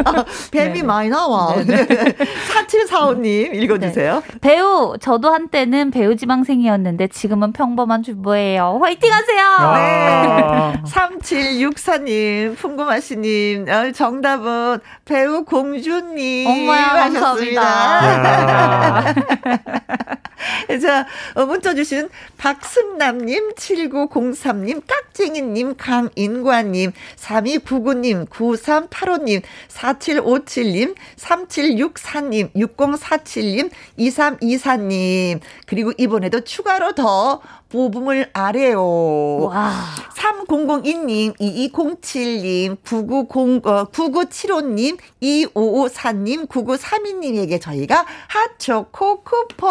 아, 뱀이 네. 많이 나와. 네. [LAUGHS] 4745님, 읽어주세요. 네. 배우, 저도 한때는 배우 지망생이었는데 지금은 평범한 주부예요. 화이팅 하세요! 아~ 네. 3764님, 풍금하시님, 어, 정답은 배우 공주님. 엄마야, 감사합니다. [LAUGHS] 자, 어, 문자 주신 박승남님, 7903님, 깍쟁이님, 강인 관님, 3299님, 9385님, 4757님, 3764님, 6047님, 2324님, 그리고 이번에도 추가로 더 뽑음을 아래요. 와. 3002님, 2207님, 990, 어, 9975님, 2554님, 9932님에게 저희가 핫초코 쿠폰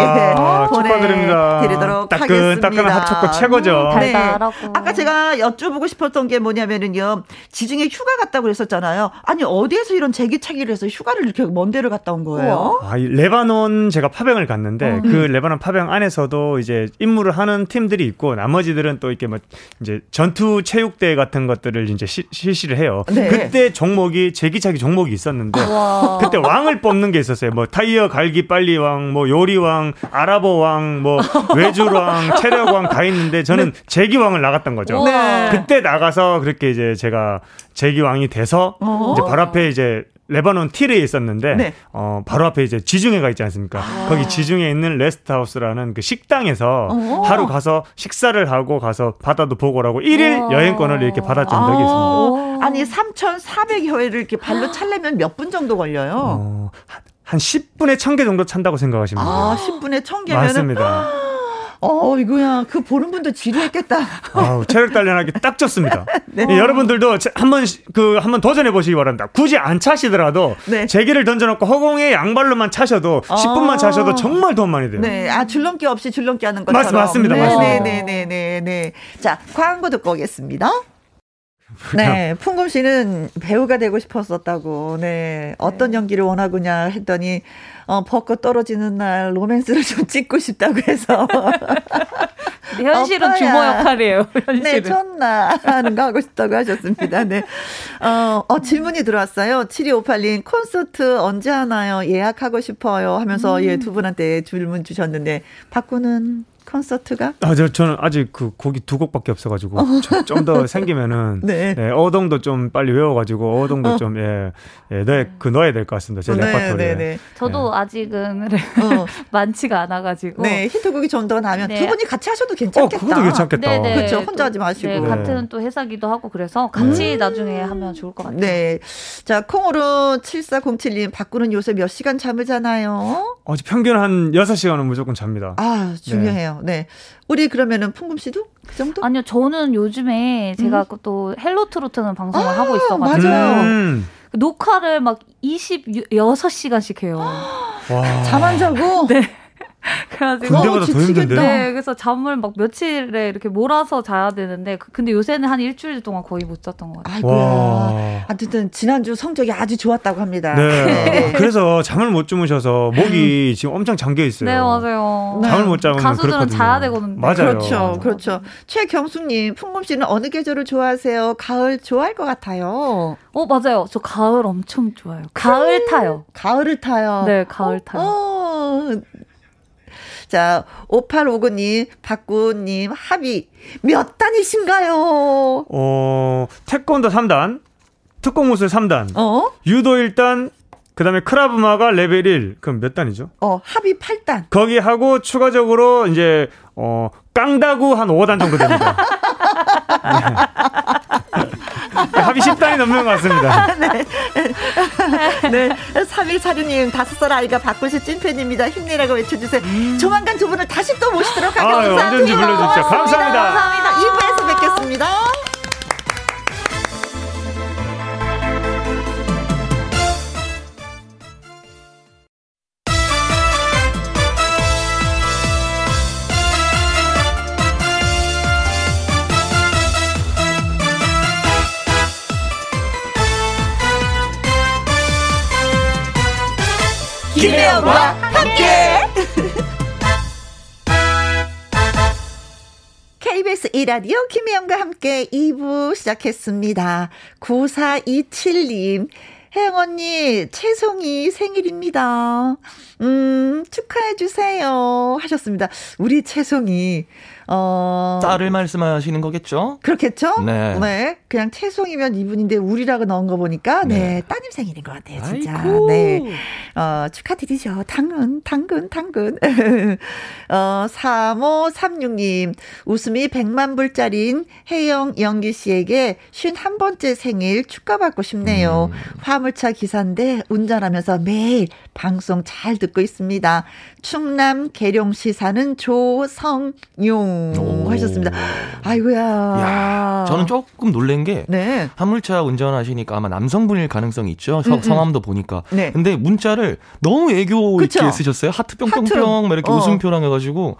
예, 보내드립니다. 드리도록 따끈, 하겠습니다. 따끈한 핫초코 최고죠. 음, 네. 아까 제가 여쭤보고 싶었던 게 뭐냐면은요. 지중해 휴가 갔다고 그랬었잖아요. 아니 어디에서 이런 제기차기를 해서 휴가를 이렇게 먼 데를 갔다 온 거예요? 아, 레바논 제가 파병을 갔는데 어. 그 레바논 파병 안에서도 이제 임무를 하는 팀들이 있고 나머지들은 또 이렇게 뭐 이제 전투 체육대 같은 것들을 이제 시, 실시를 해요. 네. 그때 종목이 제기차기 종목이 있었는데 와. [LAUGHS] 그때 왕을 뽑는 게 있었어요. 뭐 타이어 갈기 빨리 왕, 뭐 요리 왕, 아랍어 왕, 뭐 [LAUGHS] 외줄 왕, 체력 왕 다 있는데 저는 네. 제기 왕을 나갔던 거죠. 네. 그때 나가서 그렇게 이제 제가 제기 왕이 돼서 어. 이제 바로 앞에 이제 레바논 티르에 있었는데 네. 어 바로 앞에 이제 지중해가 있지 않습니까? 아. 거기 지중해에 있는 rest house라는 그 식당에서 오. 하루 가서 식사를 하고 가서 바다도 보고 라고 1일 여행권을 이렇게 받았던 적이 있습니다. 아니 3,400여 회를 이렇게 발로 찰려면 몇 분 정도 걸려요? 어, 한 10분에 1000개 정도 찬다고 생각하시면 돼요. 아, 10분에 1000개면 맞습니다. 어, 이거야. 그 보는 분도 지루했겠다. 아우, 체력 단련하기 딱 좋습니다. [LAUGHS] 네. 예, 여러분들도 한번 그 한번 도전해 보시기 바랍니다. 굳이 안 차시더라도 네. 제기를 던져 놓고 허공에 양발로만 차셔도 아~ 10분만 차셔도 정말 도움 많이 돼요. 네. 아, 줄넘기 없이 줄넘기 하는 것처럼. 맞, 맞습니다. 네, 맞습니다. 네, 네, 네, 네, 네. 자, 광고 듣고 오겠습니다. [LAUGHS] 네, 풍금 씨는 배우가 되고 싶었었다고. 네, 어떤 네. 연기를 원하고냐 했더니 어, 벚꽃 떨어지는 날 로맨스를 [LAUGHS] 좀 찍고 싶다고 해서. 현실은. 주모 역할이에요. 현실은. 네, 좋나 하는 거 하고 싶다고 하셨습니다. 네. 어, 어 질문이 들어왔어요. 7258님 콘서트 언제 하나요? 예약하고 싶어요 하면서 음. 예, 두 분한테 질문 주셨는데 바꾸는 콘서트가? 아, 저, 저는 아직 그 곡이 두 곡밖에 없어가지고 어. 좀더 생기면은 [LAUGHS] 네. 네. 어동도 좀 빨리 외워가지고 어동도 어. 좀 예, 예, 넣어 그 넣어야 될 것 같습니다. 제 네, 레퍼토리에. 네, 네. 저도 네. 아직은 어. [LAUGHS] 많지가 않아가지고. 네, 히트곡이 좀 더 나면 두 분이 같이 하셔도 괜찮겠다. 어, 그것도 괜찮겠다. 네네. 그렇죠, 혼자 하지 마시고. 네, 같은 또 회사기도 하고 그래서 같이 음. 나중에 하면 좋을 것 같아요. 네, 자 콩으로 7407님 박군은 요새 몇 시간 잠을 자나요? 어, 평균 한 6시간은 무조건 잡니다. 아, 중요해요. 네. 우리 그러면은 풍금 씨도 그 정도? 아니요, 저는 요즘에 제가 음. 또 헬로 트로트는 방송을 아, 하고 있어가지고 음. 녹화를 막 26시간씩 해요. 잠안 자고? 네. [LAUGHS] 그래가지고 군대보다 더 힘든데. 네, 그래서 잠을 막 며칠에 이렇게 몰아서 자야 되는데 그, 근데 요새는 한 일주일 동안 거의 못 잤던 것 같아요. 아이고야. 하여튼 지난주 성적이 아주 좋았다고 합니다. 네. [LAUGHS] 네. 그래서 잠을 못 주무셔서 목이 음. 지금 엄청 잠겨 있어요. 네, 맞아요. 잠을 못 자면 가수들은 그렇거든요. 자야 되거든요. 맞아요. 그렇죠, 그렇죠. 최경숙 님, 풍금 씨는 어느 계절을 좋아하세요? 가을 좋아할 것 같아요. 어, 맞아요. 저 가을 엄청 좋아요. 가을 타요. 가을을 타요. 네, 가을 타요. 어, 자, 5859님, 박구님, 합의 몇 단이신가요? 어, 태권도 3단, 특공무술 3단, 어? 유도 1단, 그 다음에 크라브마가 레벨 1. 그럼 몇 단이죠? 어, 합의 8단. 거기 하고 추가적으로 이제, 어, 깡다구 한 5단 정도 됩니다. [LAUGHS] 네. 합의 10단이 넘는 것 같습니다. 네. 네. 3146님, 다섯 살 아이가 박구씨 찐팬입니다. 힘내라고 외쳐주세요. 음. 조만간 두 분을 다시 또 모시도록 하겠습니다. 아, 언제든지 불러주십시오. 감사합니다. 감사합니다. 2부에서 뵙겠습니다. 김혜영과 함께. KBS 이라디오 김혜영과 함께 2부 시작했습니다. 9427님, 혜영 언니, 채송이 생일입니다. 음, 축하해주세요. 하셨습니다. 우리 채송이, 어. 짤을 말씀하시는 거겠죠? 그렇겠죠? 네. 네. 그냥 채송이면 이분인데 우리라고 넣은 거 보니까 네, 네 따님 생일인 것 같아요, 진짜. 아이고. 네. 어, 축하드리죠. 당근, 당근, 당근. [LAUGHS] 어, 3536님, 웃음이 100만 불짜리인 혜영 영기 씨에게 51번째 생일 축하받고 싶네요. 음. 화물차 기사인데 운전하면서 매일 방송 잘 듣고 있습니다. 충남 계룡시 사는 조성용 오. 하셨습니다. 아이고야. 야, 저는 조금 놀란 게 네. 화물차 운전하시니까 아마 남성분일 가능성이 있죠. 성, 음, 음. 성함도 보니까. 네. 근데 문자를 너무 애교 그쵸? 있게 쓰셨어요. 하트 뿅뿅뿅 막 이렇게 어. 웃음표랑 해가지고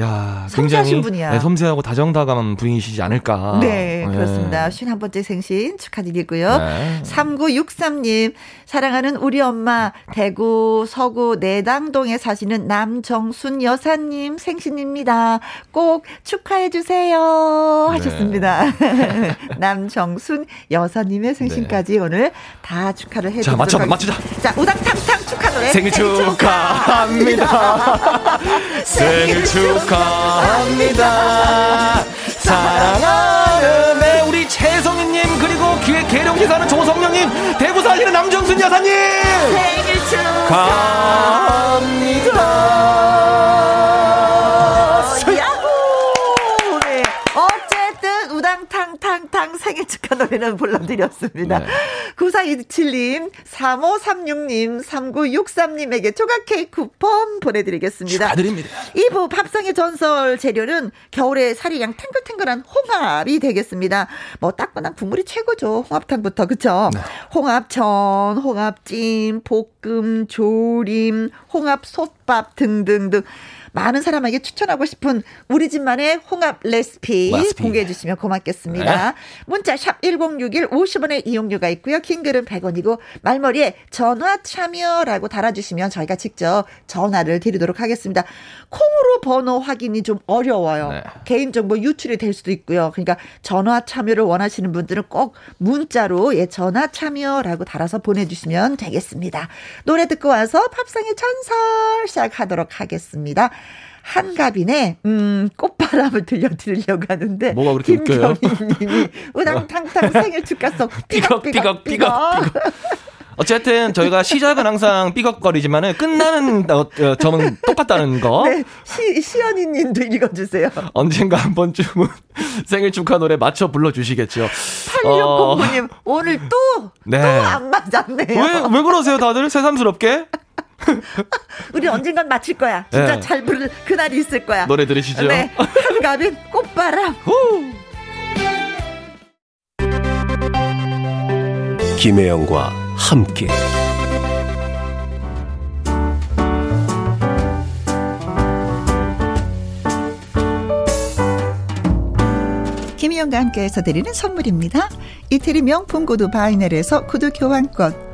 야, 굉장히 네, 섬세하고 다정다감한 분이시지 않을까. 네, 그렇습니다. 51번째 생신 축하드리고요. 네. 3963님 사랑하는 우리 엄마 대구 서구 내당동에 사시는 남정순 여사님 생신입니다. 꼭 축하해 주세요. 하셨습니다. 네. [LAUGHS] 남정순 여사님의 생신까지 네. 오늘 다 축하를 해 자, 맞춰, 맞추자. 자, 우당탕탕 축하 노래. 생일 축하합니다. 생일 축하합니다. 사랑하는 내 우리 기획 계룡시 사는 조성령님 대구 살리는 남정순 여사님 생일 축하합니다. 탕탕탕 생일 축하 노래는 불러드렸습니다. 네. 9427님, 3536님, 3963님에게 조각 케이크 쿠폰 보내드리겠습니다. 축하드립니다. 2부 밥상의 전설 재료는 겨울에 살이 양 탱글탱글한 홍합이 되겠습니다. 뭐 따끈한 국물이 최고죠. 홍합탕부터 그쵸? 네. 홍합전, 홍합찜, 볶음, 조림, 홍합솥밥 등등등. 많은 사람에게 추천하고 싶은 우리 집만의 홍합 레시피, 레시피. 공개해 주시면 고맙겠습니다. 네. 문자 샵 1061 50원의 이용료가 있고요. 킹글은 100원이고 말머리에 전화 참여라고 달아주시면 저희가 직접 전화를 드리도록 하겠습니다. 콩으로 번호 확인이 좀 어려워요. 네. 개인정보 유출이 될 수도 있고요. 그러니까 전화 참여를 원하시는 분들은 꼭 문자로 예 전화 참여라고 달아서 보내주시면 되겠습니다. 노래 듣고 와서 팝상의 전설 시작하도록 하겠습니다. 한가빈의 음 꽃바람을 들려드리려고 하는데 뭐가 그렇게 웃겨요? 김경희님이 [LAUGHS] 우당탕탕 생일 축하송 [LAUGHS] 삐걱 삐걱 삐걱 어쨌든 저희가 시작은 항상 삐걱거리지만은 끝나는 어, 어, 점은 똑같다는 거. [LAUGHS] 네, 시, 시연이 님도 읽어주세요. 언젠가 한 번쯤은 생일 축하 노래 맞춰 불러주시겠죠. 8609님 어... 오늘 또 네. 또 안 맞았네요. 왜 왜 그러세요 다들 새삼스럽게? [LAUGHS] 우리 언젠간 맞힐 거야. 진짜 네. 잘 부를 그날이 있을 거야. 노래 들으시죠. 네. 한가빈 꽃바람. [LAUGHS] 후. 김혜영과 함께. 김희영과 함께해서 드리는 선물입니다. 이태리 명품 구두 바이넬에서 구두 교환권.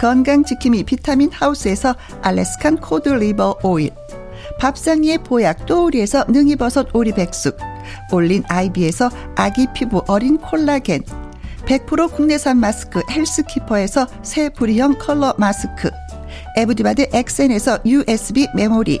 건강지킴이 비타민 하우스에서 Alaskan cod liver oil 밥상 위의 보약 또우리에서 능이버섯 오리백숙 올린 아이비에서 아기 피부 어린 콜라겐 100% 국내산 마스크 헬스키퍼에서 새 부리형 컬러 마스크 에브디바드 엑센에서 USB 메모리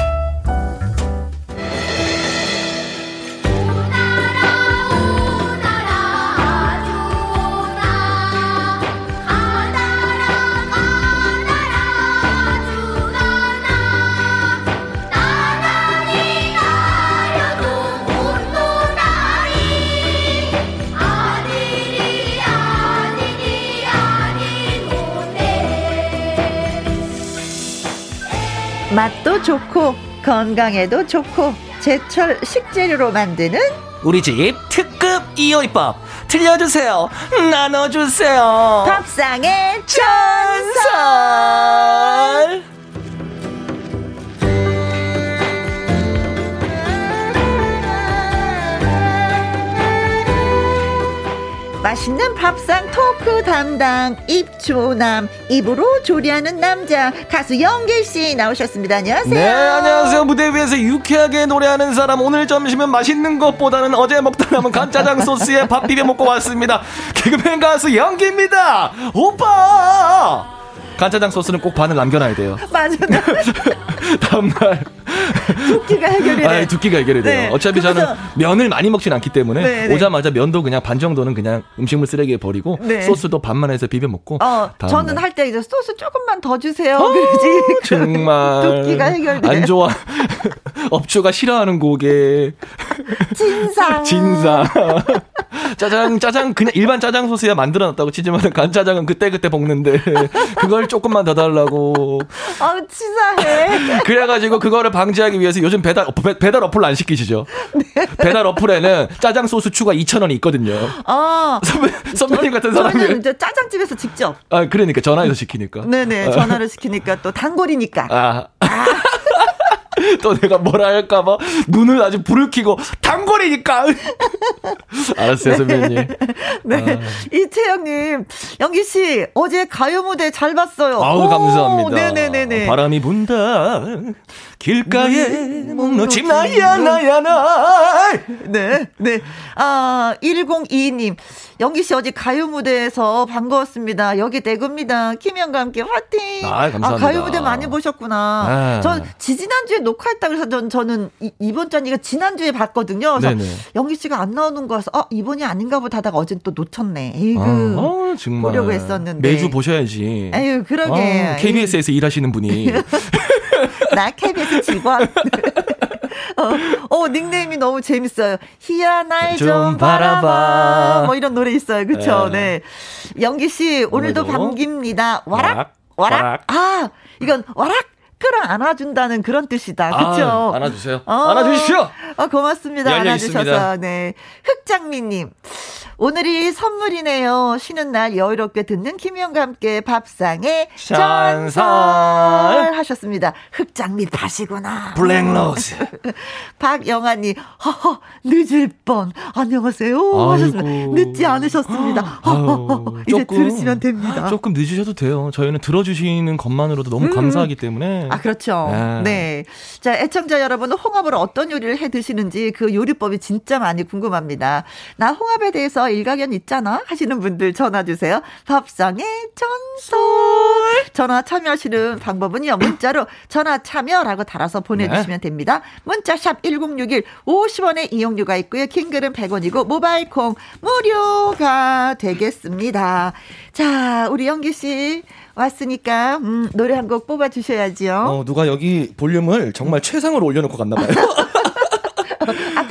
맛도 좋고 건강에도 좋고 제철 식재료로 만드는 우리 집 특급 이요리법 들려주세요. 나눠주세요. 밥상의 전설 맛있는 밥상 토크 담당 입조남 입으로 조리하는 남자 가수 영길 씨 나오셨습니다. 안녕하세요. 네, 안녕하세요. 무대 위에서 유쾌하게 노래하는 사람 오늘 점심은 맛있는 것보다는 어제 먹다 남은 간짜장 소스에 [LAUGHS] 밥 비벼 먹고 왔습니다. 개그맨 가수 영기입니다. 오빠. 간짜장 소스는 꼭 반을 남겨놔야 돼요. 맞아. [LAUGHS] 다음날 [LAUGHS] 두끼가 해결이 돼. 두끼가 해결이 돼요. 네. 어차피 저는 면을 많이 먹진 않기 때문에 네, 네. 오자마자 면도 그냥 반 정도는 그냥 음식물 쓰레기에 버리고 네. 소스도 반만 해서 비벼 먹고. 어, 저는 할때 이제 소스 조금만 더 주세요. 어, 그러지. [LAUGHS] 정말 두끼가 해결돼. 안 좋아. [LAUGHS] 업주가 싫어하는 고개. 진상. 진상. 짜장 짜장 그냥 일반 짜장 소스야 만들어 놨다고 치지만 간짜장은 그때 그때 볶는데 그걸 조금만 더 달라고. 아 치사해. 그래가지고 그거를 방 지하기 위해서 요즘 배달 배 달 어플 안 시키시죠? 네. 배달 어플에는 짜장 소스 추가 2천 원이 있거든요. 아 선배 선배님 같은 사람이 이제 짜장집에서 직접. 아 그러니까 전화해서 시키니까. 네 네 전화를 시키니까 또 단골이니까. 아. 아. 또 내가 뭐라 할까봐 눈을 아주 불을 켜고 단골이니까. 알았어요, 선배님. 네. 아. 이채영님, 영기 씨, 어제 가요 무대 잘 봤어요. 아우, 감사합니다. 네네네네. 바람이 분다. 길가에 묵놓지 나야, 나야, 나. 네, 네. 아, 1022님. 영기 씨 어제 가요 무대에서 반가웠습니다. 여기 대구입니다. 김영과 함께 화이팅. 아, 감사합니다. 아, 가요 무대 많이 보셨구나. 네. 전 지지난주에 녹화했다 그래서 전, 저는 이, 번 짠이가 지난 주에 봤거든요. 그래서 네네. 영기 씨가 안 나오는 거라서 어, 이번이 아닌가 보다 하다가 어젠 또 놓쳤네. 에이그. 아, 어, 정말. 보려고 했었는데. 매주 보셔야지. 아유, 그러게. 아, KBS에서 일하시는 분이. [LAUGHS] 나 KBS 직원. 어, 어, 닉네임이 너무 재밌어요. 희야 날 좀 바라봐. 뭐 이런 노래 있어요. 그쵸? 네. 네. 영기 씨, 오늘도 반깁니다. 와락, 와락. 와락. 아, 이건 와락. 끌어 안아준다는 그런 뜻이다. 그쵸? 아, 안아주세요. 어, 안아주십시오. 어, 고맙습니다. 안아주셔서. 네. 흑장미님. 오늘이 선물이네요. 쉬는 날 여유롭게 듣는 김희영과 함께 밥상에 전설 하셨습니다. 흑장미 파시구나. 블랙로즈. [LAUGHS] 박영아님, 허허, 늦을 뻔. 안녕하세요. 아이고. 하셨습니다. 늦지 않으셨습니다. 허허, 이제 조금, 들으시면 됩니다. 조금 늦으셔도 돼요. 저희는 들어주시는 것만으로도 너무 음. 감사하기 때문에. 아, 그렇죠. 네. 네. 자, 애청자 여러분, 홍합으로 어떤 요리를 해 드시는지 그 요리법이 진짜 많이 궁금합니다. 나 홍합에 대해서 일가견 있잖아 하시는 분들 전화 주세요. 밥상의 전설. 전화 참여하시는 방법은요. 문자로 전화 참여라고 달아서 보내주시면 네. 됩니다. 문자 샵 1061 50원의 이용료가 있고요. 킹글은 100원이고 모바일 콩 무료가 되겠습니다. 자, 우리 영기 씨 왔으니까 음, 노래 한 곡 뽑아 주셔야지요. 어, 누가 여기 볼륨을 정말 최상으로 올려놓고 갔나 봐요. [LAUGHS]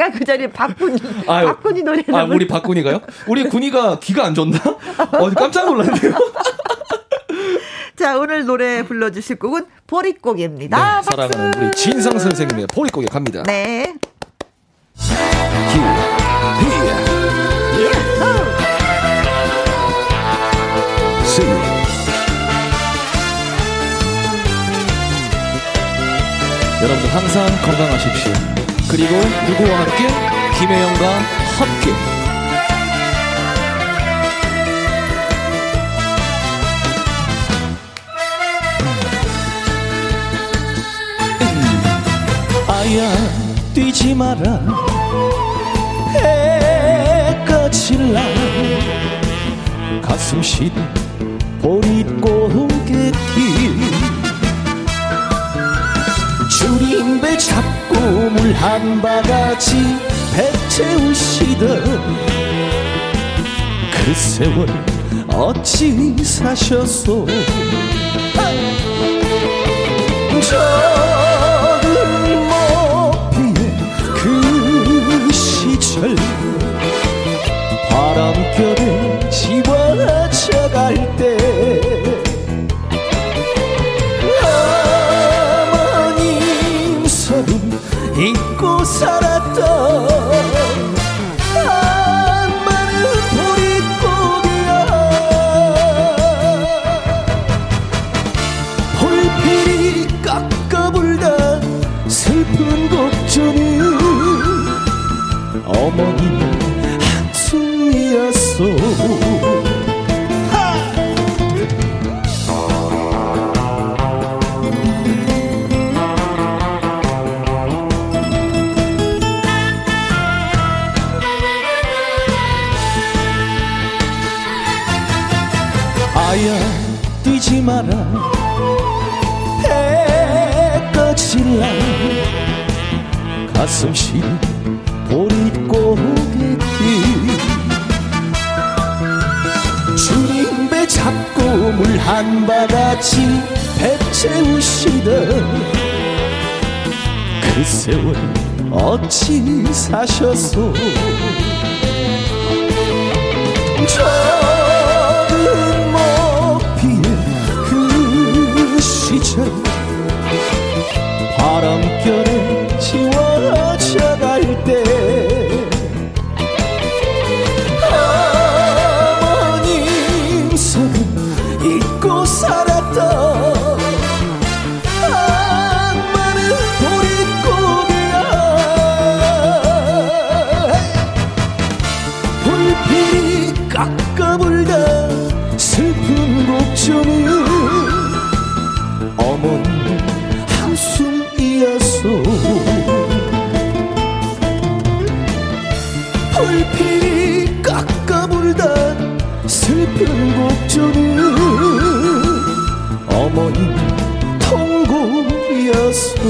아까 그 자리에 박군 아유, 박군이 노래. 아 우리 박군이가요? 우리 군이가 귀가 안 좋나? 어 깜짝 놀랐네요. [LAUGHS] 자 오늘 노래 불러주실 곡은 보릿고개입니다. 네, 사랑하는 우리 진상 선생님의 보릿고개 갑니다. 네. 여러분들 항상 건강하십시오. 그리고 누구와 함께? 김혜영과 함께. 음. 아야 뛰지 마라 해가 질라 가슴 시린 보릿고개길 잡고 물 한 바가지 배 채우시던 그 세월 어찌 사셨소 저 어머니 한숨이었어 마라. 해가 질라 가슴 시린 물 한 바가지 배 채우시던 그 세월 어찌 사셨소 시절 바람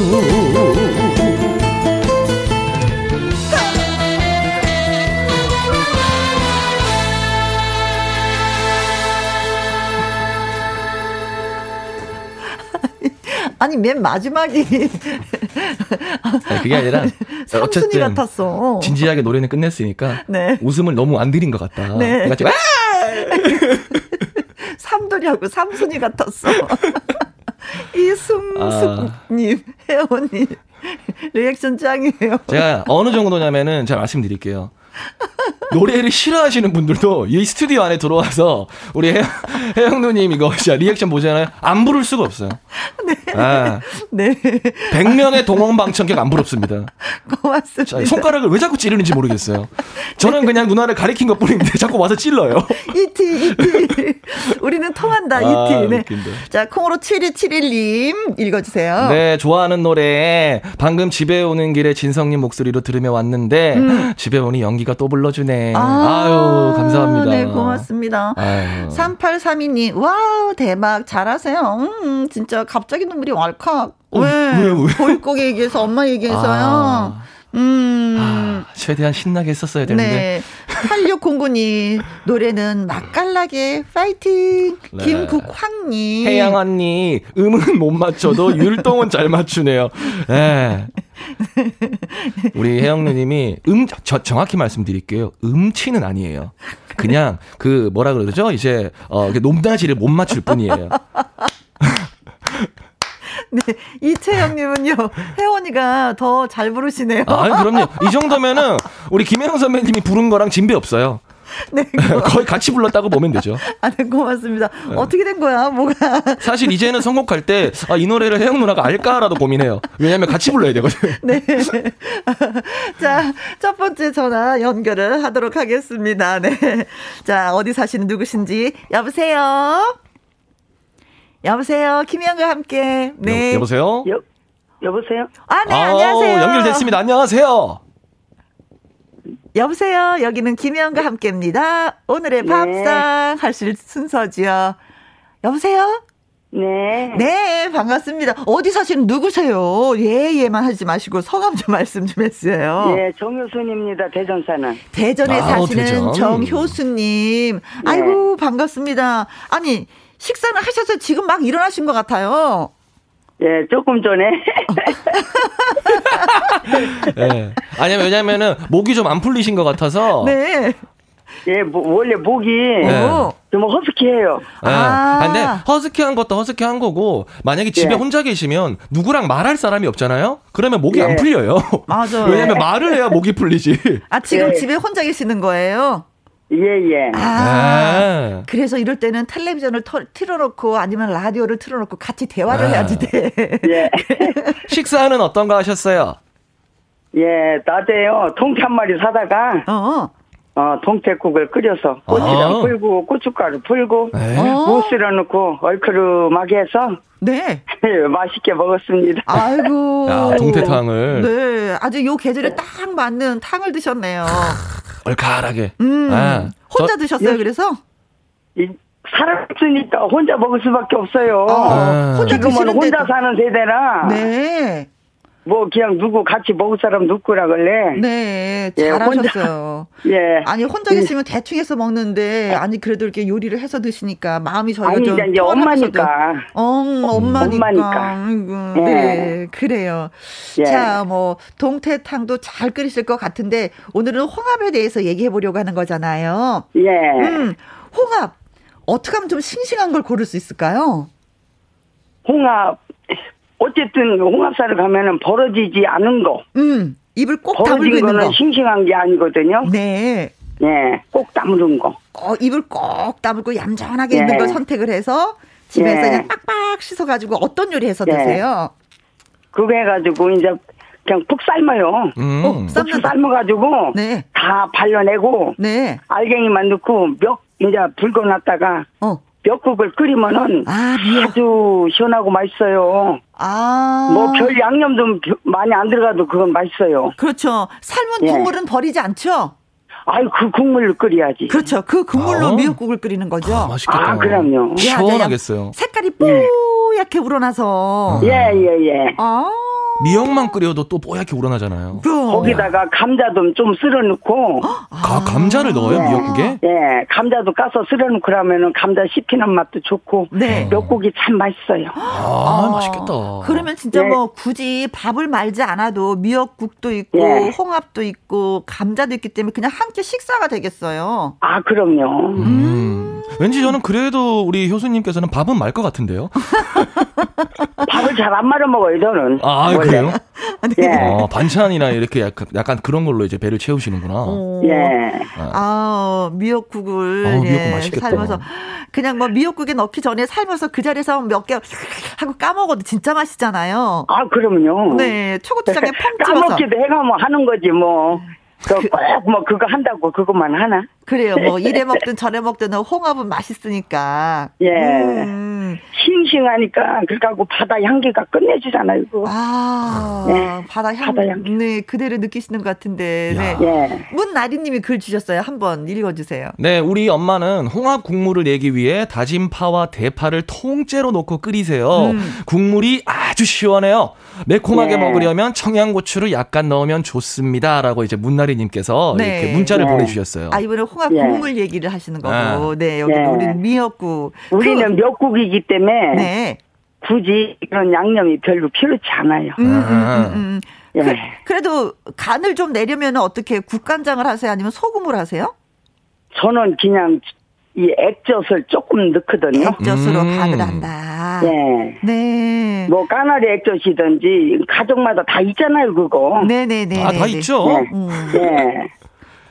[LAUGHS] 아니 맨 마지막이 아니, 그게 아니라 어쨌든 같았어. 진지하게 노래는 끝냈으니까 네. 웃음을 너무 안 들인 것 같다. 네. 그러니까 제가 [LAUGHS] 삼돌이하고 삼순이 같았어. [LAUGHS] 이승숙님, 아. [LAUGHS] 혜원님 리액션 짱이에요. 제가 어느 정도냐면은 제가 말씀드릴게요. 노래를 싫어하시는 분들도 이 스튜디오 안에 들어와서 우리 혜영, 혜영 누님 이거 진짜 리액션 보잖아요. 안 부를 수가 없어요. 네. 아, 네. 100명의 동원방청객 안 부럽습니다. 고맙습니다. 자, 손가락을 왜 자꾸 찌르는지 모르겠어요. 저는 그냥 누나를 가리킨 것 뿐인데 자꾸 와서 찔러요. 이티, 이티. 우리는 통한다, 아, 이티. 네. 웃긴다. 자, 콩으로 7271님 읽어주세요. 네, 좋아하는 노래. 방금 집에 오는 길에 진성님 목소리로 들으며 왔는데, 음. 집에 오니 연기가 또 불러주네. 아, 유 감사합니다. 네, 고맙습니다. 아유. 3832님, wow, 대박. 잘하세요. 음, 진짜 갑자기 눈물이 왈칵. 어, 왜? 왜, 왜? 보릿고개 얘기해서 엄마 얘기해서요. 아. 음. 아, 최대한 신나게 했었어야 되는데. 네. 8609님, 노래는 맛깔나게 파이팅! 네. 김국황님. 혜양 언니, 음은 못 맞춰도 율동은 잘 맞추네요. 네. 우리 혜영 누님이 음, 저, 정확히 말씀드릴게요. 음치는 아니에요. 그냥 그 뭐라 그러죠? 이제, 어, 높낮이를 못 맞출 뿐이에요. [LAUGHS] 네, 이채영님은요, 혜원이가 더 잘 부르시네요. 아, 그럼요. 이 정도면은 우리 김혜영 선배님이 부른 거랑 진배 없어요. [LAUGHS] 네, [LAUGHS] 거의 같이 불렀다고 보면 되죠. 아, 네, 고맙습니다. 네. 어떻게 된 거야, 뭐가? 사실 이제는 선곡할 때, 아, 이 노래를 혜영 누나가 알까라도 고민해요. 왜냐면 같이 불러야 되거든. 네. 자, 첫 번째 전화 연결을 하도록 하겠습니다. 네. 자, 어디 사시는 누구신지. 여보세요? 여보세요? 김희영과 함께. 네. 여, 보세요 여, 여보세요? 아, 네, 아, 안녕하세요. 연결됐습니다. 안녕하세요. 여보세요. 여기는 김혜영과 함께입니다. 오늘의 네. 밥상 하실 순서지요. 여보세요? 네. 네, 반갑습니다. 어디 사시는 누구세요? 예, 예만 하지 마시고 성함 좀 말씀 좀 했어요. 네, 정효순입니다. 대전 사는. 대전에 아, 사시는 대전. 정효수님. 네. 아이고, 반갑습니다. 아니, 식사는 하셔서 지금 막 일어나신 것 같아요. 예, 조금 전에. [LAUGHS] 예. 아니, 왜냐면은, 목이 좀 안 풀리신 것 같아서. 네. 예, 뭐, 원래 목이. 네. 좀 허스키해요. 네. 아. 근데 허스키한 것도 허스키한 거고 만약에 집에 예. 혼자 계시면 누구랑 말할 사람이 없잖아요. 그러면 목이 예. 안 풀려요. 맞아요. 왜냐면 말을 해야 목이 풀리지. 아 지금 예. 집에 혼자 계시는 거예요? 예, 예. 아, 네. 그래서 이럴 때는 텔레비전을 터, 틀어놓고 아니면 라디오를 틀어놓고 같이 대화를 네. 해야지 돼. 예. [LAUGHS] 식사는 어떤 거 하셨어요? 예, 낮에요. 통치 한 마리 사다가, 어. 어, 통태국을 끓여서 고추장 아. 풀고 고춧가루 풀고 네. 무 쓸어 넣고 얼크름하게 해서 네. [LAUGHS] 맛있게 먹었습니다. 아이고. 야, 동태탕을. 네. 아주 요 계절에 딱 맞는 탕을 드셨네요. 얼큰하게. 음. 네. 혼자 저, 드셨어요, 그래서? 이, 사람 없으니까 혼자 먹을 수밖에 없어요. 아, 혼자 지금은 혼자 사는 세대라. 네. 뭐 그냥 누구 같이 먹을 사람 누구라 그래. 네, 잘하셨어요. 예, [LAUGHS] 예. 아니 혼자 계시면 예. 대충 해서 먹는데 아니 그래도 이렇게 요리를 해서 드시니까 마음이 저희가 아니, 좀 이제 엄마니까. 어, 엄마니까. 엄마니까. 예. 네, 그래요. 예. 자, 뭐 동태탕도 잘 끓이실 것 같은데 오늘은 홍합에 대해서 얘기해 보려고 하는 거잖아요. 예. 음, 홍합 어떻게 하면 좀 싱싱한 걸 고를 수 있을까요? 홍합 어쨌든 홍합사를 가면은 벌어지지 않은 거. 음, 입을 꼭 다물고 있는 거는 싱싱한 게 아니거든요. 네. 예, 꼭 다무는 거. 어, 입을 꼭 다물고 얌전하게 예. 있는 걸 선택을 해서 집에서 예. 그냥 빡빡 씻어가지고 어떤 요리 해서 예. 드세요? 그거 해가지고 이제 그냥 푹 삶아요. 음. 어, 푹 삶아가지고 네. 다 발라내고 네. 알갱이만 넣고 몇 이제 불거놨다가 어. 멱국을 끓이면은 아, 주 시원하고 맛있어요. 아. 뭐 별 양념도 많이 안 들어가도 그건 맛있어요. 그렇죠. 삶은 예. 국물은 버리지 않죠? 아유, 그 국물로 끓여야지. 그렇죠. 그 국물로 아. 미역국을 끓이는 거죠. 아, 맛있겠다. 아, 그럼요. 시원하겠어요. 색깔이 뽀얗게 예. 우러나서. 예, 예, 예. 아. 미역만 끓여도 또 뽀얗게 우러나잖아요. 거기다가 감자도 좀 쓸어 넣고. 가, 감자를 넣어요, 네. 미역국에? 네, 감자도 까서 쓸어 넣고 그러면은 감자 씹히는 맛도 좋고. 네. 미역국이 참 맛있어요. 아, 아 맛있겠다. 그러면 진짜 네. 뭐 굳이 밥을 말지 않아도 미역국도 있고, 네. 홍합도 있고, 감자도 있기 때문에 그냥 한 끼 식사가 되겠어요. 아, 그럼요. 음. 음. 왠지 저는 그래도 우리 효수님께서는 밥은 말 것 같은데요? [LAUGHS] 밥을 잘 안 말아 먹어요, 저는. 아, 원래. 그래요? 네. 어, 반찬이나 이렇게 약간, 약간 그런 걸로 이제 배를 채우시는구나. 오. 예. 아, 미역국을 아, 미역국 예, 맛있겠다. 삶아서 그냥 뭐 미역국에 넣기 전에 삶아서 그 자리에서 몇 개 하고 까먹어도 진짜 맛있잖아요. 아, 그럼요. 네, 초고추장에 [LAUGHS] 펑 찍어서. 까먹기도 해가 뭐 하는 거지 뭐. 그꼭뭐 그거 한다고 그것만 하나? 그래요. 뭐 이래 먹든 저래 먹든 홍합은 맛있으니까. 예. 음. 싱싱하니까 그러고 바다 향기가 끝내주잖아요. 이거. 아, 네. 바다 향. 바다 향기. 네, 그대로 느끼시는 것 같은데. 네. 예. 문나리님이 글 주셨어요. 한번 읽어주세요. 네, 우리 엄마는 홍합 국물을 내기 위해 다진 파와 대파를 통째로 넣고 끓이세요. 음. 국물이 아 주 시원해요. 매콤하게 예. 먹으려면 청양고추를 약간 넣으면 좋습니다 라고 이제 문나리님께서 네. 이렇게 문자를 네. 보내주셨어요. 아 이번에 홍합 예. 국물 얘기를 하시는 거고, 네, 네 여기 네. 우리는 미역국. 우리는 그, 미역국이기 때문에 네. 굳이 그런 양념이 별로 필요치 않아요. 음, 음, 음, 음. 음. 예. 그, 래도 간을 좀 내려면 어떻게 국간장을 하세요? 아니면 소금을 하세요? 저는 그냥 이 액젓을 조금 넣거든요. 액젓으로 음. 간을 한다. 네. 네. 뭐 까나리 액젓이든지 가족마다 다 있잖아요, 그거. 네네네. 아, 다 있죠. 네. 음. 네.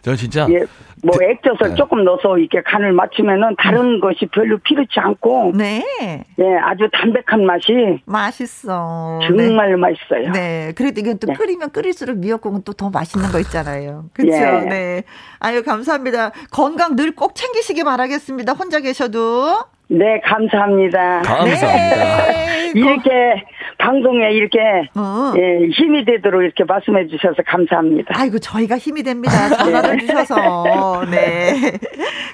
저 진짜. 예, 뭐 액젓을 네. 조금 넣어서 이렇게 간을 맞추면은 다른 음. 것이 별로 필요치 않고. 네. 예, 아주 담백한 맛이. 맛있어. 정말 네. 맛있어요. 네. 그래도 이건 또 네. 끓이면 끓일수록 미역국은 또 더 맛있는 거 있잖아요. 그렇죠. 예. 네. 아유 감사합니다. 건강 늘 꼭 챙기시기 바라겠습니다. 혼자 계셔도. 네, 감사합니다. 감사합니다. 네, 이렇게 방송에 이렇게 어. 예, 힘이 되도록 이렇게 말씀해 주셔서 감사합니다. 아이고, 저희가 힘이 됩니다. 전화를 네. 주셔서. [LAUGHS] 네.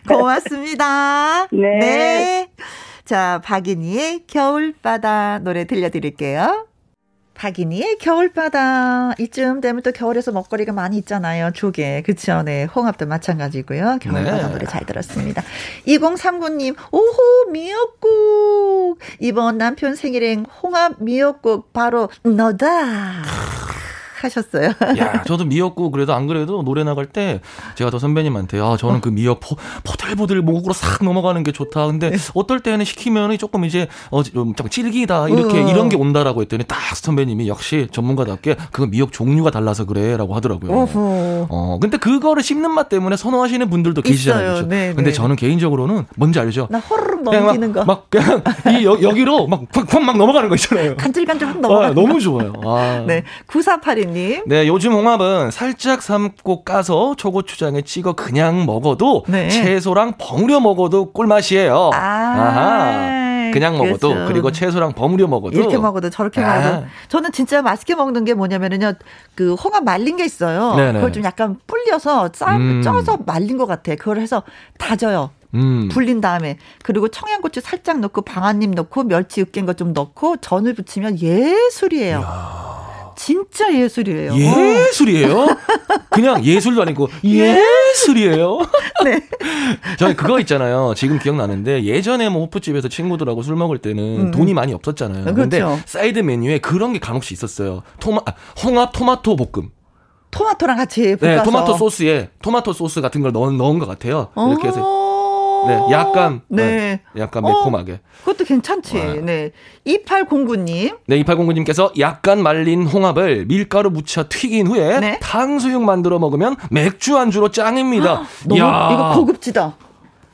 고맙습니다. 네. 네. 자, 박인희의 겨울바다 노래 들려드릴게요. 박인이의 겨울바다. 이쯤 되면 또 겨울에서 먹거리가 많이 있잖아요. 조개. 그쵸. 네. 홍합도 마찬가지고요. 겨울바다 네. 노래 잘 들었습니다. 2039님, 오호, 미역국. 이번 남편 생일엔 홍합 미역국 바로 너다. 하셨어요. [LAUGHS] 야, 저도 미역국 그래도 안 그래도 노래 나갈 때 제가 더 선배님한테 아, 저는 어. 그 미역 포, 포들포들 목으로 싹 넘어가는 게 좋다. 근데 네. 어떨 때는 시키면 조금 이제 어, 좀 질기다. 이렇게 어. 이런 게 온다라고 했더니 딱 선배님이 역시 전문가답게 그건 미역 종류가 달라서 그래라고 하더라고요. 어허. 어, 근데 그거를 씹는 맛 때문에 선호하시는 분들도 계시잖아요. 그렇죠? 네, 근데 네. 저는 개인적으로는 뭔지 알죠? 나 호르륵 넘기는 거. 막 그냥 이 여, 여기로 막 팍팍 막 넘어가는 거 있잖아요. 간질간질 확 넘어가. 아, 너무 좋아요. 아. 네. 9482님. 님. 네, 요즘 홍합은 살짝 삶고 까서 초고추장에 찍어 그냥 먹어도 네. 채소랑 버무려 먹어도 꿀맛이에요. 아. 아하. 그냥 먹어도 그렇죠. 그리고 채소랑 버무려 먹어도 이렇게 먹어도 저렇게 아. 먹어도 저는 진짜 맛있게 먹는 게 뭐냐면은요 그 홍합 말린 게 있어요. 네네. 그걸 좀 약간 불려서 짜 음. 쪄서 말린 것 같아. 그걸 해서 다져요. 음. 불린 다음에 그리고 청양고추 살짝 넣고 방아잎 넣고 멸치 으깬 거 좀 넣고 전을 부치면 예술이에요. 이야. 진짜 예술이에요. 예술이에요? 그냥 예술도 아니고 [LAUGHS] 예술이에요? [LAUGHS] 네. [LAUGHS] 저희 그거 있잖아요. 지금 기억나는데 예전에 뭐 호프집에서 친구들하고 술 먹을 때는 음. 돈이 많이 없었잖아요. 그렇죠. 근데 사이드 메뉴에 그런 게 간혹시 있었어요. 토마 아, 홍합 토마토 볶음. 토마토랑 같이 볶아서. 네, 토마토 소스에 토마토 소스 같은 걸 넣은, 넣은 것 같아요. 이렇게 해서 네, 약간 네, 네 약간 매콤하게. 어, 그것도 괜찮지. 와. 네. 2809님. 네, 2809님께서 약간 말린 홍합을 밀가루 묻혀 튀긴 후에 네. 탕수육 만들어 먹으면 맥주 안주로 짱입니다. [GASPS] 너무, 이거 고급지다.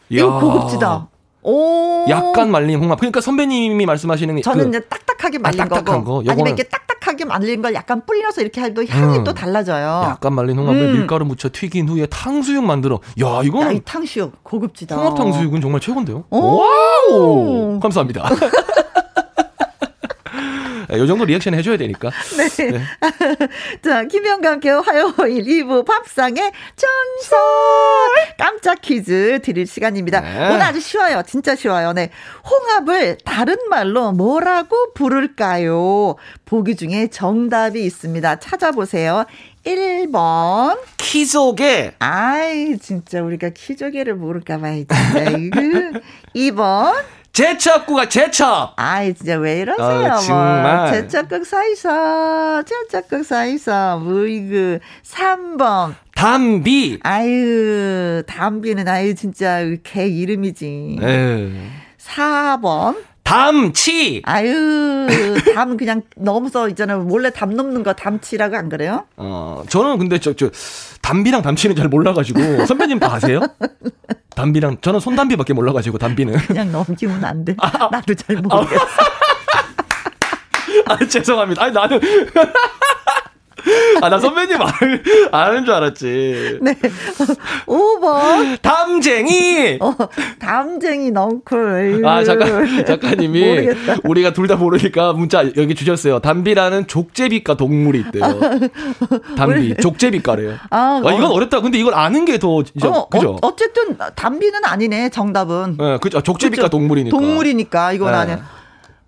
이거 고급지다. 오. 약간 말린 홍합. 그러니까 선배님이 말씀하시는 게 저는 그, 이제 딱딱하게 말린 아, 딱딱한 거. 거. 아니면 이렇게 딱딱하게 말린 걸 약간 불려서 이렇게 해도 향이 음. 또 달라져요. 약간 말린 홍합을 음. 밀가루 묻혀 튀긴 후에 탕수육 만들어. 야, 이거는 야, 이 탕수육 고급지다. 홍합 탕수육은 정말 최고인데요. 오. wow! 감사합니다. [LAUGHS] 이 정도 리액션 해줘야 되니까. [LAUGHS] 네. 네. [LAUGHS] 자, 김영과 함께 화요일 2부 밥상의 전설! 깜짝 퀴즈 드릴 시간입니다. 네. 오늘 아주 쉬워요. 진짜 쉬워요. 네. 홍합을 다른 말로 뭐라고 부를까요? 보기 중에 정답이 있습니다. 찾아보세요. 1번. 키조개. 아이, 진짜 우리가 키조개를 모를까봐, 진짜. 2번. [LAUGHS] 제첩국가 제첩. 아이 진짜 왜 이러세요? 어, 정말. 뭐. 제첩국 사이서 제첩국 사이서 뭐이그 3번. 담비. 아유 담비는 아유 진짜 개 이름이지. 에이. 4번. 담치. 아유, 담 그냥 넘어서 있잖아요. 몰래 담 넘는 거 담치라고 안 그래요? 어, 저는 근데 저, 저, 담비랑 담치는 잘 몰라가지고, [LAUGHS] 선배님 다 아세요? 담비랑, 저는 손담비밖에 몰라가지고, 담비는. 그냥 넘기면 안 돼. 아, 아. 나도 잘 모르겠어. [LAUGHS] 아, 죄송합니다. 아니, 나는. [LAUGHS] 아, 나 선배님 아는, 아는 줄 알았지. 네. 5번. 담쟁이! 어, 담쟁이 넝쿨. 아, 작가, 작가님이. 모르겠다. 우리가 둘 다 모르니까 문자 여기 주셨어요. 담비라는 족제비과 동물이 있대요. 담비. 족제비과래요. 아, 아, 이건 어렵다. 근데 이걸 아는 게 더, 진짜, 어, 그죠? 어, 쨌든 담비는 아니네, 정답은. 네, 그죠. 족제비과? 동물이니까. 동물이니까, 이건 네. 아니야.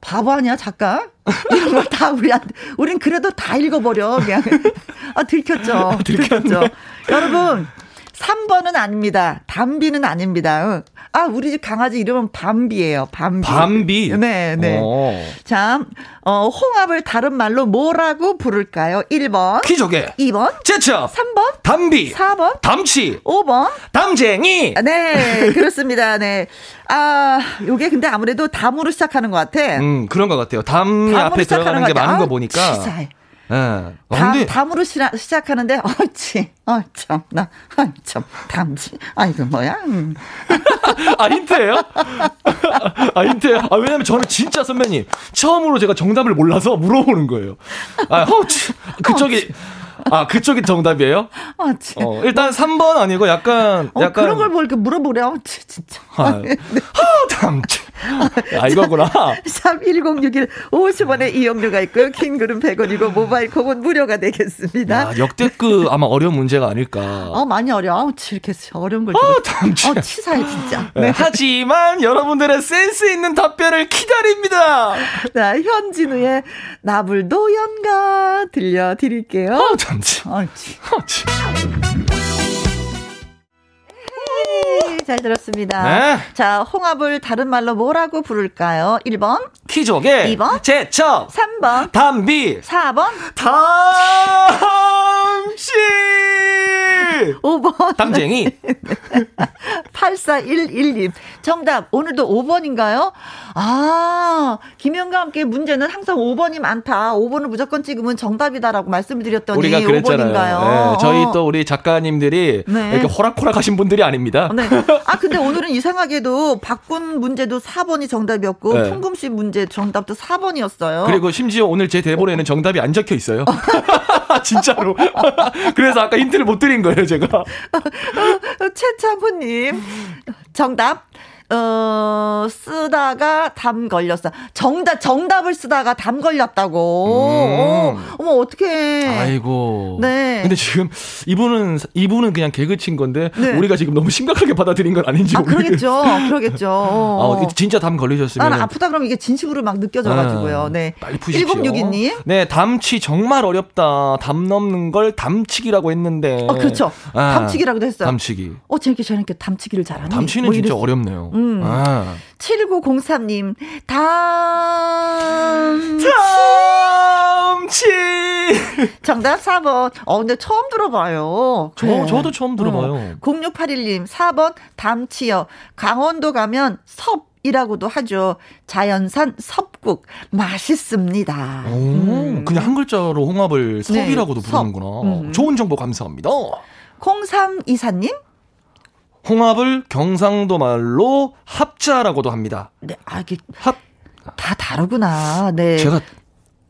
바보 아니야, 작가? [LAUGHS] 이런 걸 다 우리한테, 우린 그래도 다 읽어버려, 그냥. [LAUGHS] 아, 들켰죠. [LAUGHS] 아, 들켰죠. 여러분, 3번은 아닙니다. 담비는 아닙니다. 아, 우리 집 강아지 이름은 밤비예요. 밤비. 밤비. 네, 네. 오. 자, 어, 홍합을 다른 말로 뭐라고 부를까요? 1번. 키조개. 2번. 제첩. 3번. 담비. 4번. 담치. 5번. 담쟁이. 네, 그렇습니다. 네. 아, 요게 근데 아무래도 담으로 시작하는 것 같아. 음, 그런 것 같아요. 담이 앞에 들어가는 게 많은 아, 거 보니까. 치사해. 네. 담, 담으로 시, 시작하는데, 어치, 어, 참, 나, 아, 참, 담지. 아, 이거 뭐야? 음. [LAUGHS] 아, 힌트예요? 아, 힌트예요? 아, 왜냐면 저는 진짜 선배님, 처음으로 제가 정답을 몰라서 물어보는 거예요. 아, 허치. 그쪽이. 아, 그쪽이 정답이에요? 아, 어, 일단 3번 아니고 약간, 어, 약간. 그런 걸뭐 이렇게 물어보래. 어, 진짜. 아, 네. 아 참. 아, 이거구나. 샵 1061, 50원의 이용료가 있고요. 긴 글은 100원이고, 모바일 콩은 무료가 되겠습니다. 야, 역대급 아마 어려운 문제가 아닐까. 어, 많이 어려워. 이렇게 어려운 걸. 아, 참. 어, 치사해, 진짜. 네. 네. 하지만 여러분들의 센스 있는 답변을 기다립니다. 자, 현진우의 나불도 연가 들려드릴게요. 아, 참. 아, 참. 잘 들었습니다. 네. 자, 홍합을 다른 말로 뭐라고 부를까요? 1번. 키조개. 2번. 제첩. 3번. 담비. 4번. 담 시. 5번. 담쟁이. 8411님. 정답. 오늘도 5번인가요? 아, 김영과 함께 문제는 항상 5번이 많다. 5번을 무조건 찍으면 정답이다라고 말씀을 드렸더니 우리가 그랬잖아요. 5번인가요? 네, 저희 또 우리 작가님들이 네. 이렇게 호락호락 하신 분들이 아닙니다. 네. 아, 근데 오늘은 이상하게도 바꾼 문제도 4번이 정답이었고, 네. 풍금 씨 문제 정답도 4번이었어요. 그리고 심지어 오늘 제 대본에는 정답이 안 적혀 있어요. [LAUGHS] [LAUGHS] 진짜로. [LAUGHS] 그래서 아까 힌트를 못 드린 거예요, 제가. 최창훈님, 정답. 어, 쓰다가 담 걸렸어. 정답, 정답을 쓰다가 담 걸렸다고. 음. 어, 어머, 어떡해. 아이고. 네. 근데 지금 이분은, 이분은 그냥 개그 친 건데, 네. 우리가 지금 너무 심각하게 받아들인 건 아닌지 아, 모르겠어요. 그러겠죠. 그러겠죠. [LAUGHS] 어, 진짜 담 걸리셨으면. 나는 아프다 그러면 이게 진심으로 막 느껴져가지고요. 아, 네. 빨리 푸십시오. 1062님. 네, 담치 정말 어렵다. 담 넘는 걸 담치기라고 했는데. 어, 그렇죠. 아, 담치기라고도 했어요. 담치기. 어, 재밌게 저렇게 담치기를 잘하네. 담치는 뭐 진짜 어렵네요. 음. 음. 아. 7903님, 담치. 담치. 정답 4번. 어, 근데 처음 들어봐요. 저, 네. 저도 처음 들어봐요. 어. 0681님, 4번, 담치요. 강원도 가면 섭. 이라고도 하죠. 자연산 섭국 맛있습니다. 오, 음. 그냥 한 글자로 홍합을 네, 섭이라고도 네, 부르는구나. 섭. 음. 좋은 정보 감사합니다. 0324님 홍합을 경상도 말로 합자라고도 합니다. 네, 아, 이게 합. 다 다르구나. 네. 제가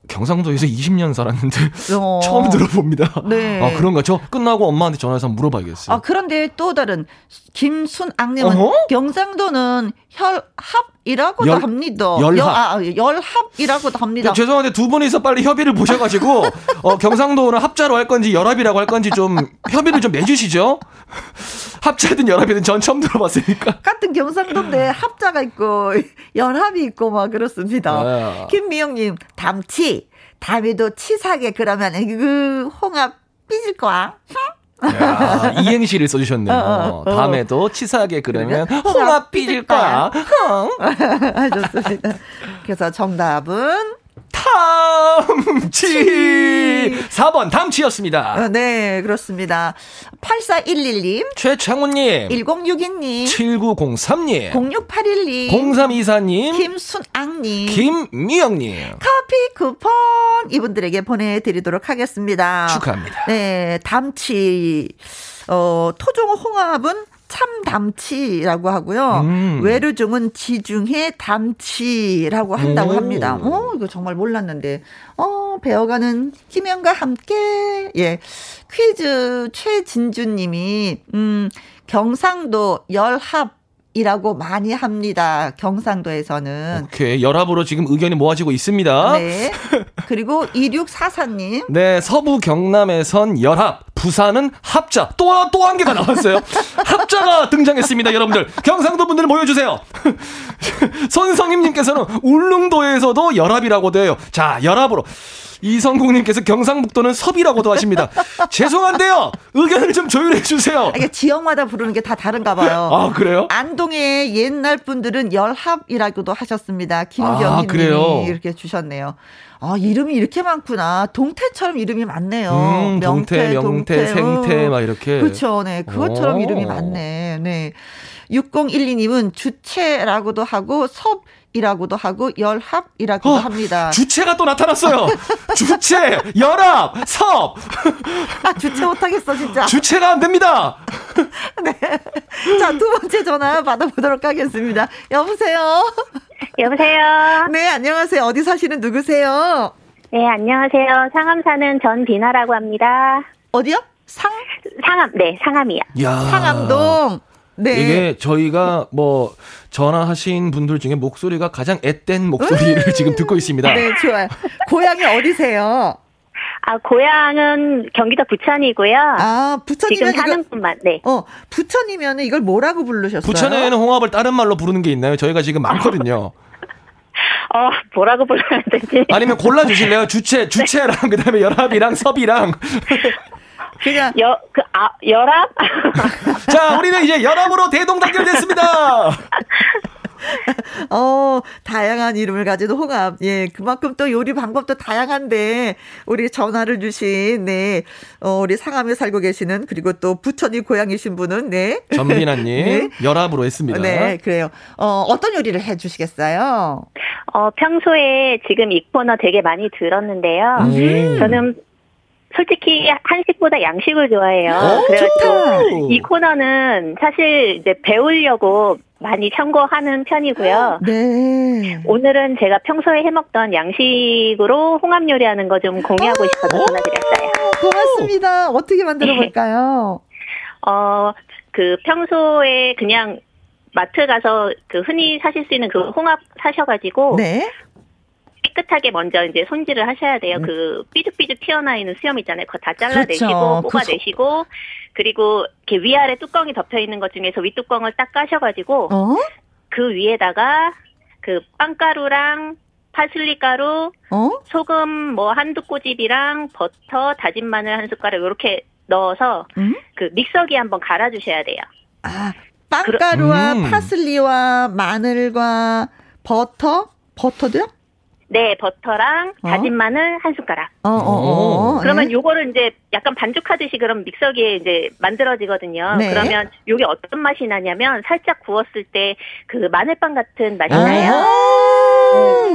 경상도에서 20년 살았는데 어. [LAUGHS] 처음 들어봅니다. 네. 아 그런가? 저 끝나고 엄마한테 전화해서 물어봐야겠어요. 아 그런데 또 다른 김순악님은 경상도는 혈합이라고도 열, 합니다. 열합. 아, 열합이라고도 합니다. 네, 죄송한데 두 분이서 빨리 협의를 보셔가지고 어, 경상도는 합자로 할 건지 열합이라고 할 건지 좀 협의를 좀 내주시죠. 합자든 열합이든 전 처음 들어봤으니까. [LAUGHS] 같은 경상도인데 합자가 있고 열합이 있고 막 그렇습니다. 네. 김미영님 담치 담에도 치사하게 그러면 그 홍합 삐질 거야. 야, [LAUGHS] 이행시를 써주셨네요. 어, 어, 어. 다음에도 치사하게 그러면 홍합 삐질 거야. [LAUGHS] 좋습니다. 그래서 정답은 탐치. 4번 탐치였습니다. 어, 네, 그렇습니다. 8411님, 최창훈님, 1062님, 7903님, 0681님, 0324님, 김순앙님, 김미영님, 커피 쿠폰 이분들에게 보내드리도록 하겠습니다. 축하합니다. 네, 담치, 어, 토종 홍합은 참담치라고 하고요. 음. 외르종은 지중해 담치라고 한다고 오. 합니다. 어, 이거 정말 몰랐는데. 어, 배워가는 희명과 함께. 예. 퀴즈 최진주 님이, 음, 경상도 열합 이라고 많이 합니다. 경상도에서는. 오케이. 열합으로 지금 의견이 모아지고 있습니다. 네. 그리고 2644님. 네. 서부 경남에선 열합. 부산은 합자. 또, 또 한 개가 나왔어요. [LAUGHS] 합자가 등장했습니다, 여러분들. 경상도 분들 모여주세요. [LAUGHS] 손성임님께서는 울릉도에서도 열합이라고 돼요. 자, 열합으로. 이성국님께서 경상북도는 섭이라고도 하십니다. [LAUGHS] 죄송한데요. 의견을 좀 조율해 주세요. 이게 지역마다 부르는 게 다 다른가 봐요. 아 그래요? 안동의 옛날 분들은 열합이라고도 하셨습니다. 김경희님이 아, 이렇게 주셨네요. 아 이름이 이렇게 많구나. 동태처럼 이름이 많네요. 음, 명태, 동태, 명태, 동태, 생태 막 이렇게. 그렇죠. 네, 그것처럼 오. 이름이 많네. 네. 6012님은 주체라고도 하고 섭 이라고도 하고 열합이라고도 어, 합니다. 주체가 또 나타났어요. [LAUGHS] 주체, 열합, 섭. 아, 주체 못하겠어 진짜. 주체가 안 됩니다. [LAUGHS] 네. 자, 두 번째 전화 받아보도록 하겠습니다. 여보세요. 여보세요. 네, 안녕하세요. 어디 사시는 누구세요? 네, 안녕하세요. 상암 사는 전비나라고 합니다. 어디요? 상? 상암, 네, 상암이요. 야. 상암동. 네. 이게 저희가 뭐 전화하신 분들 중에 목소리가 가장 앳된 목소리를 음. 지금 듣고 있습니다. 네, 좋아요. 고향이 어디세요? 아, 고향은 경기도 부천이고요. 아, 부천이면 지금 사는 곳만. 네. 어, 부천이면 이걸 뭐라고 부르셨어요? 부천에는 홍합을 다른 말로 부르는 게 있나요? 저희가 지금 많거든요. [LAUGHS] 어, 뭐라고 불러야 되지? 아니면 골라 주실래요? 주체, 주체랑 [LAUGHS] 그다음에 열합이랑 섭이랑 [LAUGHS] 그냥 여, 그, 아, 열합? [LAUGHS] 자, 우리는 이제 열합으로 대동단결됐습니다. [LAUGHS] 어, 다양한 이름을 가진 홍합. 예, 그만큼 또 요리 방법도 다양한데, 우리 전화를 주신, 네, 어, 우리 상암에 살고 계시는, 그리고 또 부천이 고향이신 분은, 네. 전민아님, [LAUGHS] 네. 열합으로 했습니다. 네, 그래요. 어, 어떤 요리를 해 주시겠어요? 어, 평소에 지금 이 코너 되게 많이 들었는데요. 음. 저는 솔직히 한식보다 양식을 좋아해요. 오, 그래서 이 코너는 사실 이제 배우려고 많이 참고하는 편이고요. 네. 오늘은 제가 평소에 해먹던 양식으로 홍합 요리하는 거 좀 공유하고 싶어서 전화드렸어요. 고맙습니다. 어떻게 만들어 볼까요? 네. [LAUGHS] 어, 그 평소에 그냥 마트 가서 그 흔히 사실 수 있는 그 홍합 사셔가지고 네. 깨끗하게 먼저 이제 손질을 하셔야 돼요. 음. 그 삐죽삐죽 튀어나와 있는 수염 있잖아요. 그거 다 잘라내시고 그렇죠. 뽑아내시고 그리고 이렇게 위아래 뚜껑이 덮여 있는 것 중에서 윗뚜껑을 딱 까셔가지고 어? 그 위에다가 그 빵가루랑 파슬리 가루, 어? 소금 뭐 한두 꼬집이랑 버터, 다진 마늘 한 숟가락 이렇게 넣어서 음? 그 믹서기 한번 갈아 주셔야 돼요. 아 빵가루와 음. 파슬리와 마늘과 버터, 버터도요? 네, 버터랑 어? 다진 마늘 한 숟가락. 어, 어, 어, 어. 그러면 네. 요거를 이제 약간 반죽하듯이 그럼 믹서기에 이제 만들어지거든요. 네. 그러면 요게 어떤 맛이 나냐면 살짝 구웠을 때 그 마늘빵 같은 맛이 아. 나요.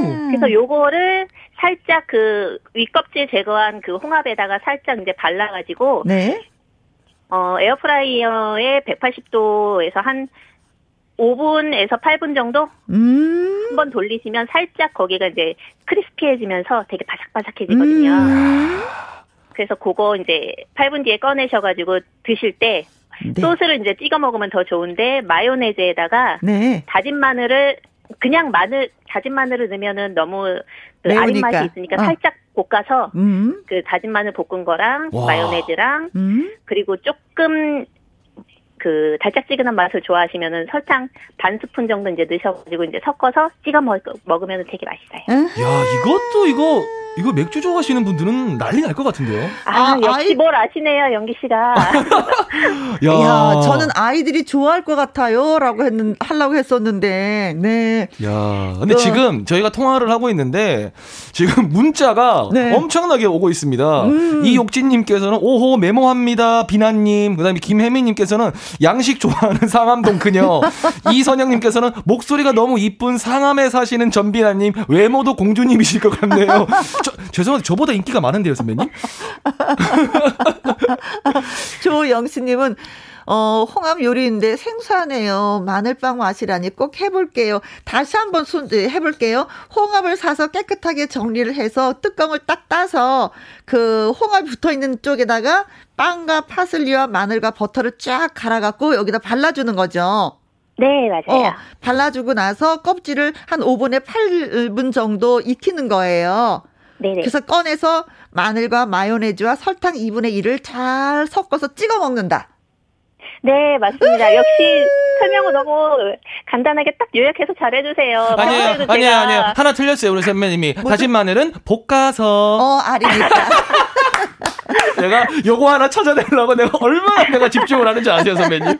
네. 그래서 요거를 살짝 그 윗껍질 제거한 그 홍합에다가 살짝 이제 발라가지고 네. 어 에어프라이어에 180도에서 한 5분에서 8분 정도 음. 한번 돌리시면 살짝 거기가 이제 크리스피해지면서 되게 바삭바삭해지거든요. 음. 그래서 그거 이제 8분 뒤에 꺼내셔가지고 드실 때 네. 소스를 이제 찍어 먹으면 더 좋은데 마요네즈에다가 네. 다진 마늘을 그냥 마늘 다진 마늘을 넣으면은 너무 그 아린 맛이 있으니까 어. 살짝 볶아서 음. 그 다진 마늘 볶은 거랑 와. 마요네즈랑 음. 그리고 조금 그 달짝지근한 맛을 좋아하시면은 설탕 반 스푼 정도 이제 넣으셔가지고 이제 섞어서 찍어 먹, 먹으면 되게 맛있어요. 야 이것도 이거 이거 맥주 좋아하시는 분들은 난리 날 것 같은데요. 아, 아 역시 아이... 뭘 아시네요, 영기 씨가. [LAUGHS] 야. 야. 저는 아이들이 좋아할 것 같아요라고 했는 하려고 했었는데, 네. 야, 근데 어. 지금 저희가 통화를 하고 있는데 지금 문자가 네. 엄청나게 오고 있습니다. 음. 이욕진님께서는 오호 메모합니다, 비나님. 그다음에 김혜미님께서는 양식 좋아하는 상암동 그녀. [LAUGHS] 이선영님께서는 목소리가 너무 이쁜 상암에 사시는 전비나님 외모도 공주님이실 것 같네요. [LAUGHS] 저, 죄송한데 저보다 인기가 많은데요, 선배님? [LAUGHS] 조영수님은 어, 홍합 요리인데 생소하네요. 마늘빵 맛이라니 꼭 해볼게요. 다시 한번 손, 네, 해볼게요. 홍합을 사서 깨끗하게 정리를 해서 뚜껑을 딱 따서 그 홍합이 붙어 있는 쪽에다가 빵과 파슬리와 마늘과 버터를 쫙 갈아갖고 여기다 발라주는 거죠. 네, 맞아요. 어, 발라주고 나서 껍질을 한 5분에 8분 정도 익히는 거예요. 네네. 그래서 꺼내서 마늘과 마요네즈와 설탕 2분의 1을 잘 섞어서 찍어 먹는다. 네, 맞습니다. 역시 설명을 너무 간단하게 딱 요약해서 잘해주세요. 아니에요, 아니에요, 아니에요. 하나 틀렸어요, 우리 선배님이. 다진 마늘은 볶아서. 어, 아닙니다. [LAUGHS] 내가 요거 하나 찾아내려고 내가 얼마나 내가 집중을 하는지 아세요, 선배님?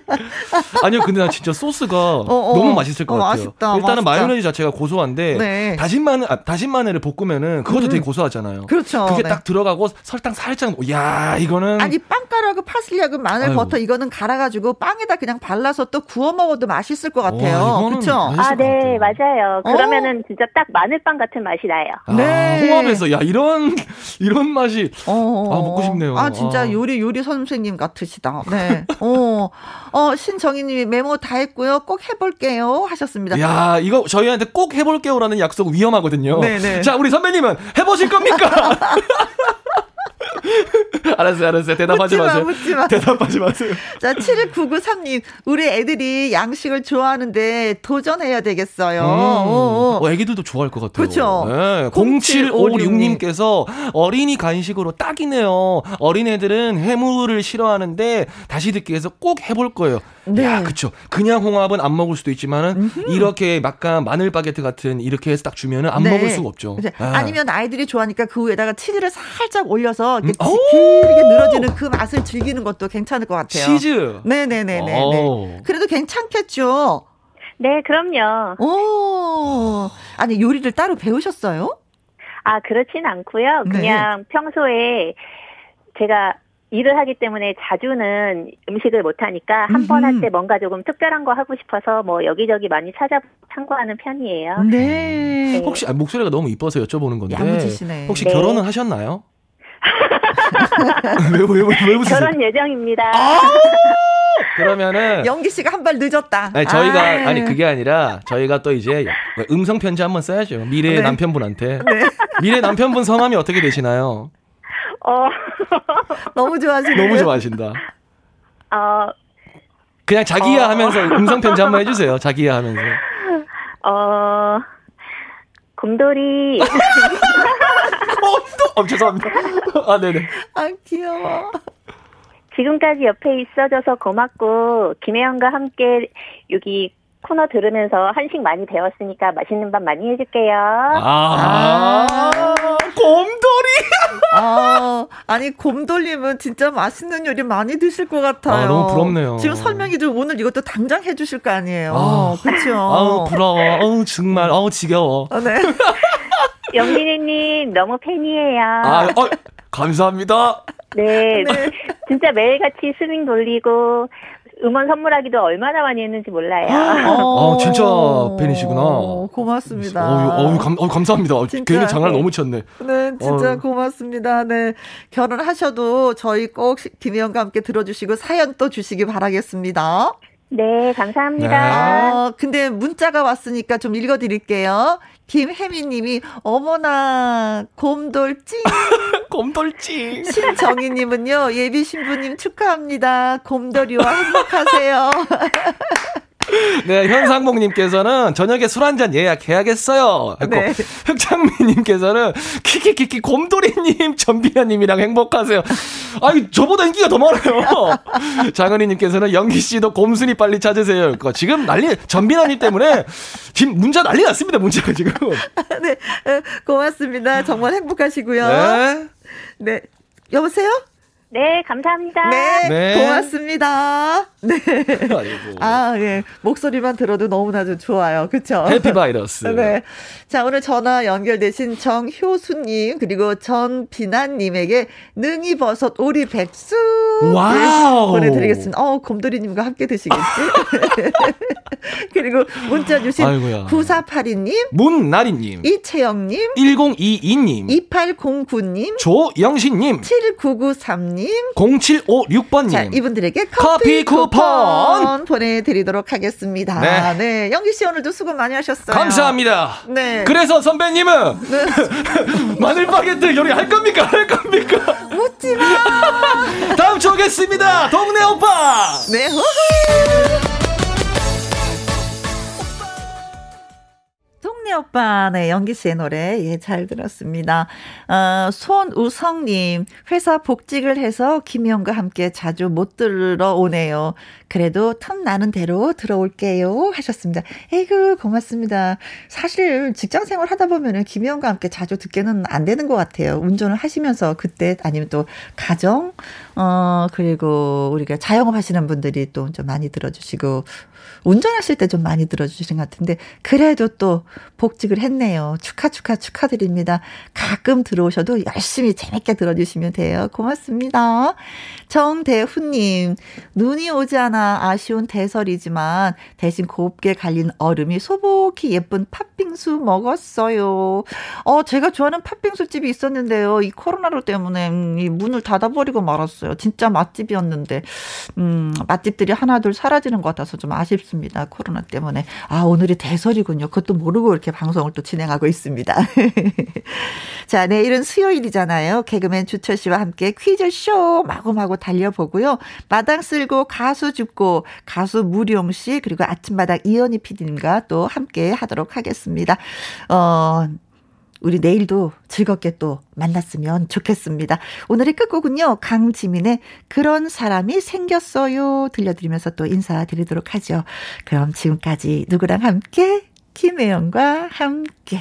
아니요, 근데 나 진짜 소스가 어, 어. 너무 맛있을 것 어, 같아요. 맛있다, 일단은 맛있다. 마요네즈 자체가 고소한데 네. 다진 마늘 아, 다진 마늘을 볶으면은 그것도 음. 되게 고소하잖아요. 그렇죠. 그게 네. 딱 들어가고 설탕 살짝 야, 이거는 아니 빵가루하고 파슬리하고 마늘 아이고. 버터 이거는 갈아 가 지고 빵에다 그냥 발라서 또 구워 먹어도 맛있을 것 같아요. 그렇죠? 아, 네, 맞아요. 그러면은 진짜 딱 마늘빵 같은 맛이 나요. 아, 네. 홍합에서 야, 이런 [LAUGHS] 이런 맛이 어, 아, 먹고 싶네요. 아, 진짜 아. 요리 요리 선생님 같으시다. 네. 어. 어, 신정희 님이 메모 다 했고요. 꼭 해 볼게요 하셨습니다. 야, 이거 저희한테 꼭 해 볼게요라는 약속 위험하거든요. 네, 네. 자, 우리 선배님은 해 보실 겁니까? [LAUGHS] [LAUGHS] 알았어요, 알았어요. 대답하지 묻지마, 마세요. 묻지마. 대답하지 마세요. [LAUGHS] 자, 7993님. 우리 애들이 양식을 좋아하는데 도전해야 되겠어요. 음. 어, 어, 애기들도 좋아할 것 같아요. 그렇죠. 네, 0756님께서 어린이 간식으로 딱이네요. 어린애들은 해물을 싫어하는데 다시 듣기 위해서 꼭 해볼 거예요. 네. 야, 그쵸. 그냥 홍합은 안 먹을 수도 있지만은 음흠. 이렇게 약간 마늘 바게트 같은 이렇게 해서 딱 주면은 안 네. 먹을 수가 없죠. 네. 아니면 아이들이 좋아하니까 그 위에다가 치즈를 살짝 올려서 이렇게 음. 길게 늘어지는 그 맛을 즐기는 것도 괜찮을 것 같아요. 치즈. 네네네네. 그래도 괜찮겠죠. 네, 그럼요. 오, 아니 요리를 따로 배우셨어요? 아, 그렇진 않고요. 네. 그냥 네. 평소에 제가 일을 하기 때문에 자주는 음식을 못 하니까 한 번 할 때 뭔가 조금 특별한 거 하고 싶어서 뭐 여기저기 많이 찾아 참고하는 편이에요. 네. 네. 혹시 아, 목소리가 너무 이뻐서 여쭤보는 건데 야무지시네. 혹시 네. 결혼은 하셨나요? 왜, 왜, 왜, 왜 결혼 예정입니다. 아! 그러면은 [LAUGHS] 영기 씨가 한 발 늦었다. 아니, 저희가 아이. 아니 그게 아니라 저희가 또 이제 음성 편지 한번 써야죠. 미래 네. 남편분한테. [LAUGHS] 네. 미래 남편분 성함이 어떻게 되시나요? 어. [LAUGHS] 너무 좋아하시네. 너무 좋아하신다. 어. 그냥 자기야 어. 하면서 음성 편지 한번 해주세요. 자기야 하면서. 어. 곰돌이. 곰도. 어, 죄송합니다. 아, 네네. 아, 귀여워. 지금까지 옆에 있어줘서 고맙고, 김혜영과 함께 여기 코너 들으면서 한식 많이 배웠으니까 맛있는 밥 많이 해줄게요. 아, 아~ 곰돌이! 아, 아니, 곰돌님은 진짜 맛있는 요리 많이 드실 것 같아요. 아, 너무 부럽네요. 지금 설명이 좀 오늘 이것도 당장 해주실 거 아니에요. 아, 그쵸? 아우, 부러워. 아우, 정말. 아우, 지겨워. 아, 네. [LAUGHS] 영민이님, 너무 팬이에요. 아, 어, 감사합니다. 네, 네. 진짜 매일같이 스밍 돌리고 음원 선물하기도 얼마나 많이 했는지 몰라요. 아, 진짜 팬이시구나. 고맙습니다. 어유, 어유, 감, 어, 감사합니다. 진짜, 괜히 장난을 네. 너무 쳤네. 네, 진짜 어. 고맙습니다. 네. 결혼하셔도 저희 꼭 김혜영과 함께 들어주시고 사연 또 주시기 바라겠습니다. 네, 감사합니다. 네. 어, 근데 문자가 왔으니까 좀 읽어드릴게요. 김혜미님이 어머나 곰돌찡 [LAUGHS] 곰돌찡 신정희님은요 예비 신부님 축하합니다. 곰돌이와 행복하세요 [LAUGHS] [LAUGHS] 네, 현상봉님께서는 저녁에 술 한 잔 예약해야겠어요. 했고, 네. 흑창민님께서는 키키키키 곰돌이님, 전비아님이랑 행복하세요. 아니, 저보다 인기가 더 많아요. [LAUGHS] 장은희님께서는 영기씨도 곰순이 빨리 찾으세요. 그러니까 지금 난리, 전비아님 때문에 지금 문자 난리 났습니다, 문자가 지금. [LAUGHS] 네, 고맙습니다. 정말 행복하시고요. 네. 네. 여보세요? 네, 감사합니다. 네, 네. 고맙습니다. 네. [LAUGHS] 아, 예. 목소리만 들어도 너무나도 좋아요. 그쵸? happy virus. [LAUGHS] 네. 자, 오늘 전화 연결되신 정효수님, 그리고 전비난님에게 능이버섯 오리 백숙. wow. 보내드리겠습니다. 어, 곰돌이님과 함께 드시겠지? [LAUGHS] 그리고 문자 주신 아이고야. 9482님, 문나리님, 이채영님, 1022님, 2809님, 조영신님, 7993님, 0756번님. 자, 이분들에게 커피, 커피 쿠폰. 쿠폰 보내드리도록 하겠습니다. 네. 네. 영기 씨 오늘도 수고 많이 하셨어요. 감사합니다. 네. 그래서 선배님은 네. [LAUGHS] 마늘 바게트 요리 할 겁니까? 할 겁니까? 묻지 마. 다음 주 오겠습니다. 동네 오빠. 네. 승리 오빠, 네, 연기 씨의 노래, 예, 잘 들었습니다. 어, 손우성님, 회사 복직을 해서 김희영과 함께 자주 못 들으러 오네요. 그래도 틈 나는 대로 들어올게요. 하셨습니다. 에이그, 고맙습니다. 사실 직장 생활 하다 보면은 김희영과 함께 자주 듣게는 안 되는 것 같아요. 운전을 하시면서 그때 아니면 또 가정, 어, 그리고 우리가 자영업 하시는 분들이 또 좀 많이 들어주시고, 운전하실 때 좀 많이 들어주시는 것 같은데 그래도 또 복직을 했네요. 축하 축하 축하드립니다. 가끔 들어오셔도 열심히 재밌게 들어주시면 돼요. 고맙습니다. 정대훈님 눈이 오지 않아 아쉬운 대설이지만 대신 곱게 갈린 얼음이 소복히 예쁜 팥빙수 먹었어요. 어 제가 좋아하는 팥빙수 집이 있었는데요. 이 코로나로 때문에 이 문을 닫아버리고 말았어요. 진짜 맛집이었는데 음 맛집들이 하나둘 사라지는 것 같아서 좀 아쉽. 싶습니다. 코로나 때문에. 아, 오늘이 대설이군요. 그것도 모르고 이렇게 방송을 또 진행하고 있습니다. [LAUGHS] 자, 내일은 수요일이잖아요. 개그맨 주철 씨와 함께 퀴즈 쇼 마구마구 달려보고요. 마당 쓸고 가수 죽고 가수 무룡 씨 그리고 아침마당 이현희 PD님과 또 함께 하도록 하겠습니다. 어, 우리 내일도 즐겁게 또 만났으면 좋겠습니다. 오늘의 끝곡은요, 강지민의 그런 사람이 생겼어요. 들려드리면서 또 인사드리도록 하죠. 그럼 지금까지 누구랑 함께? 김혜영과 함께.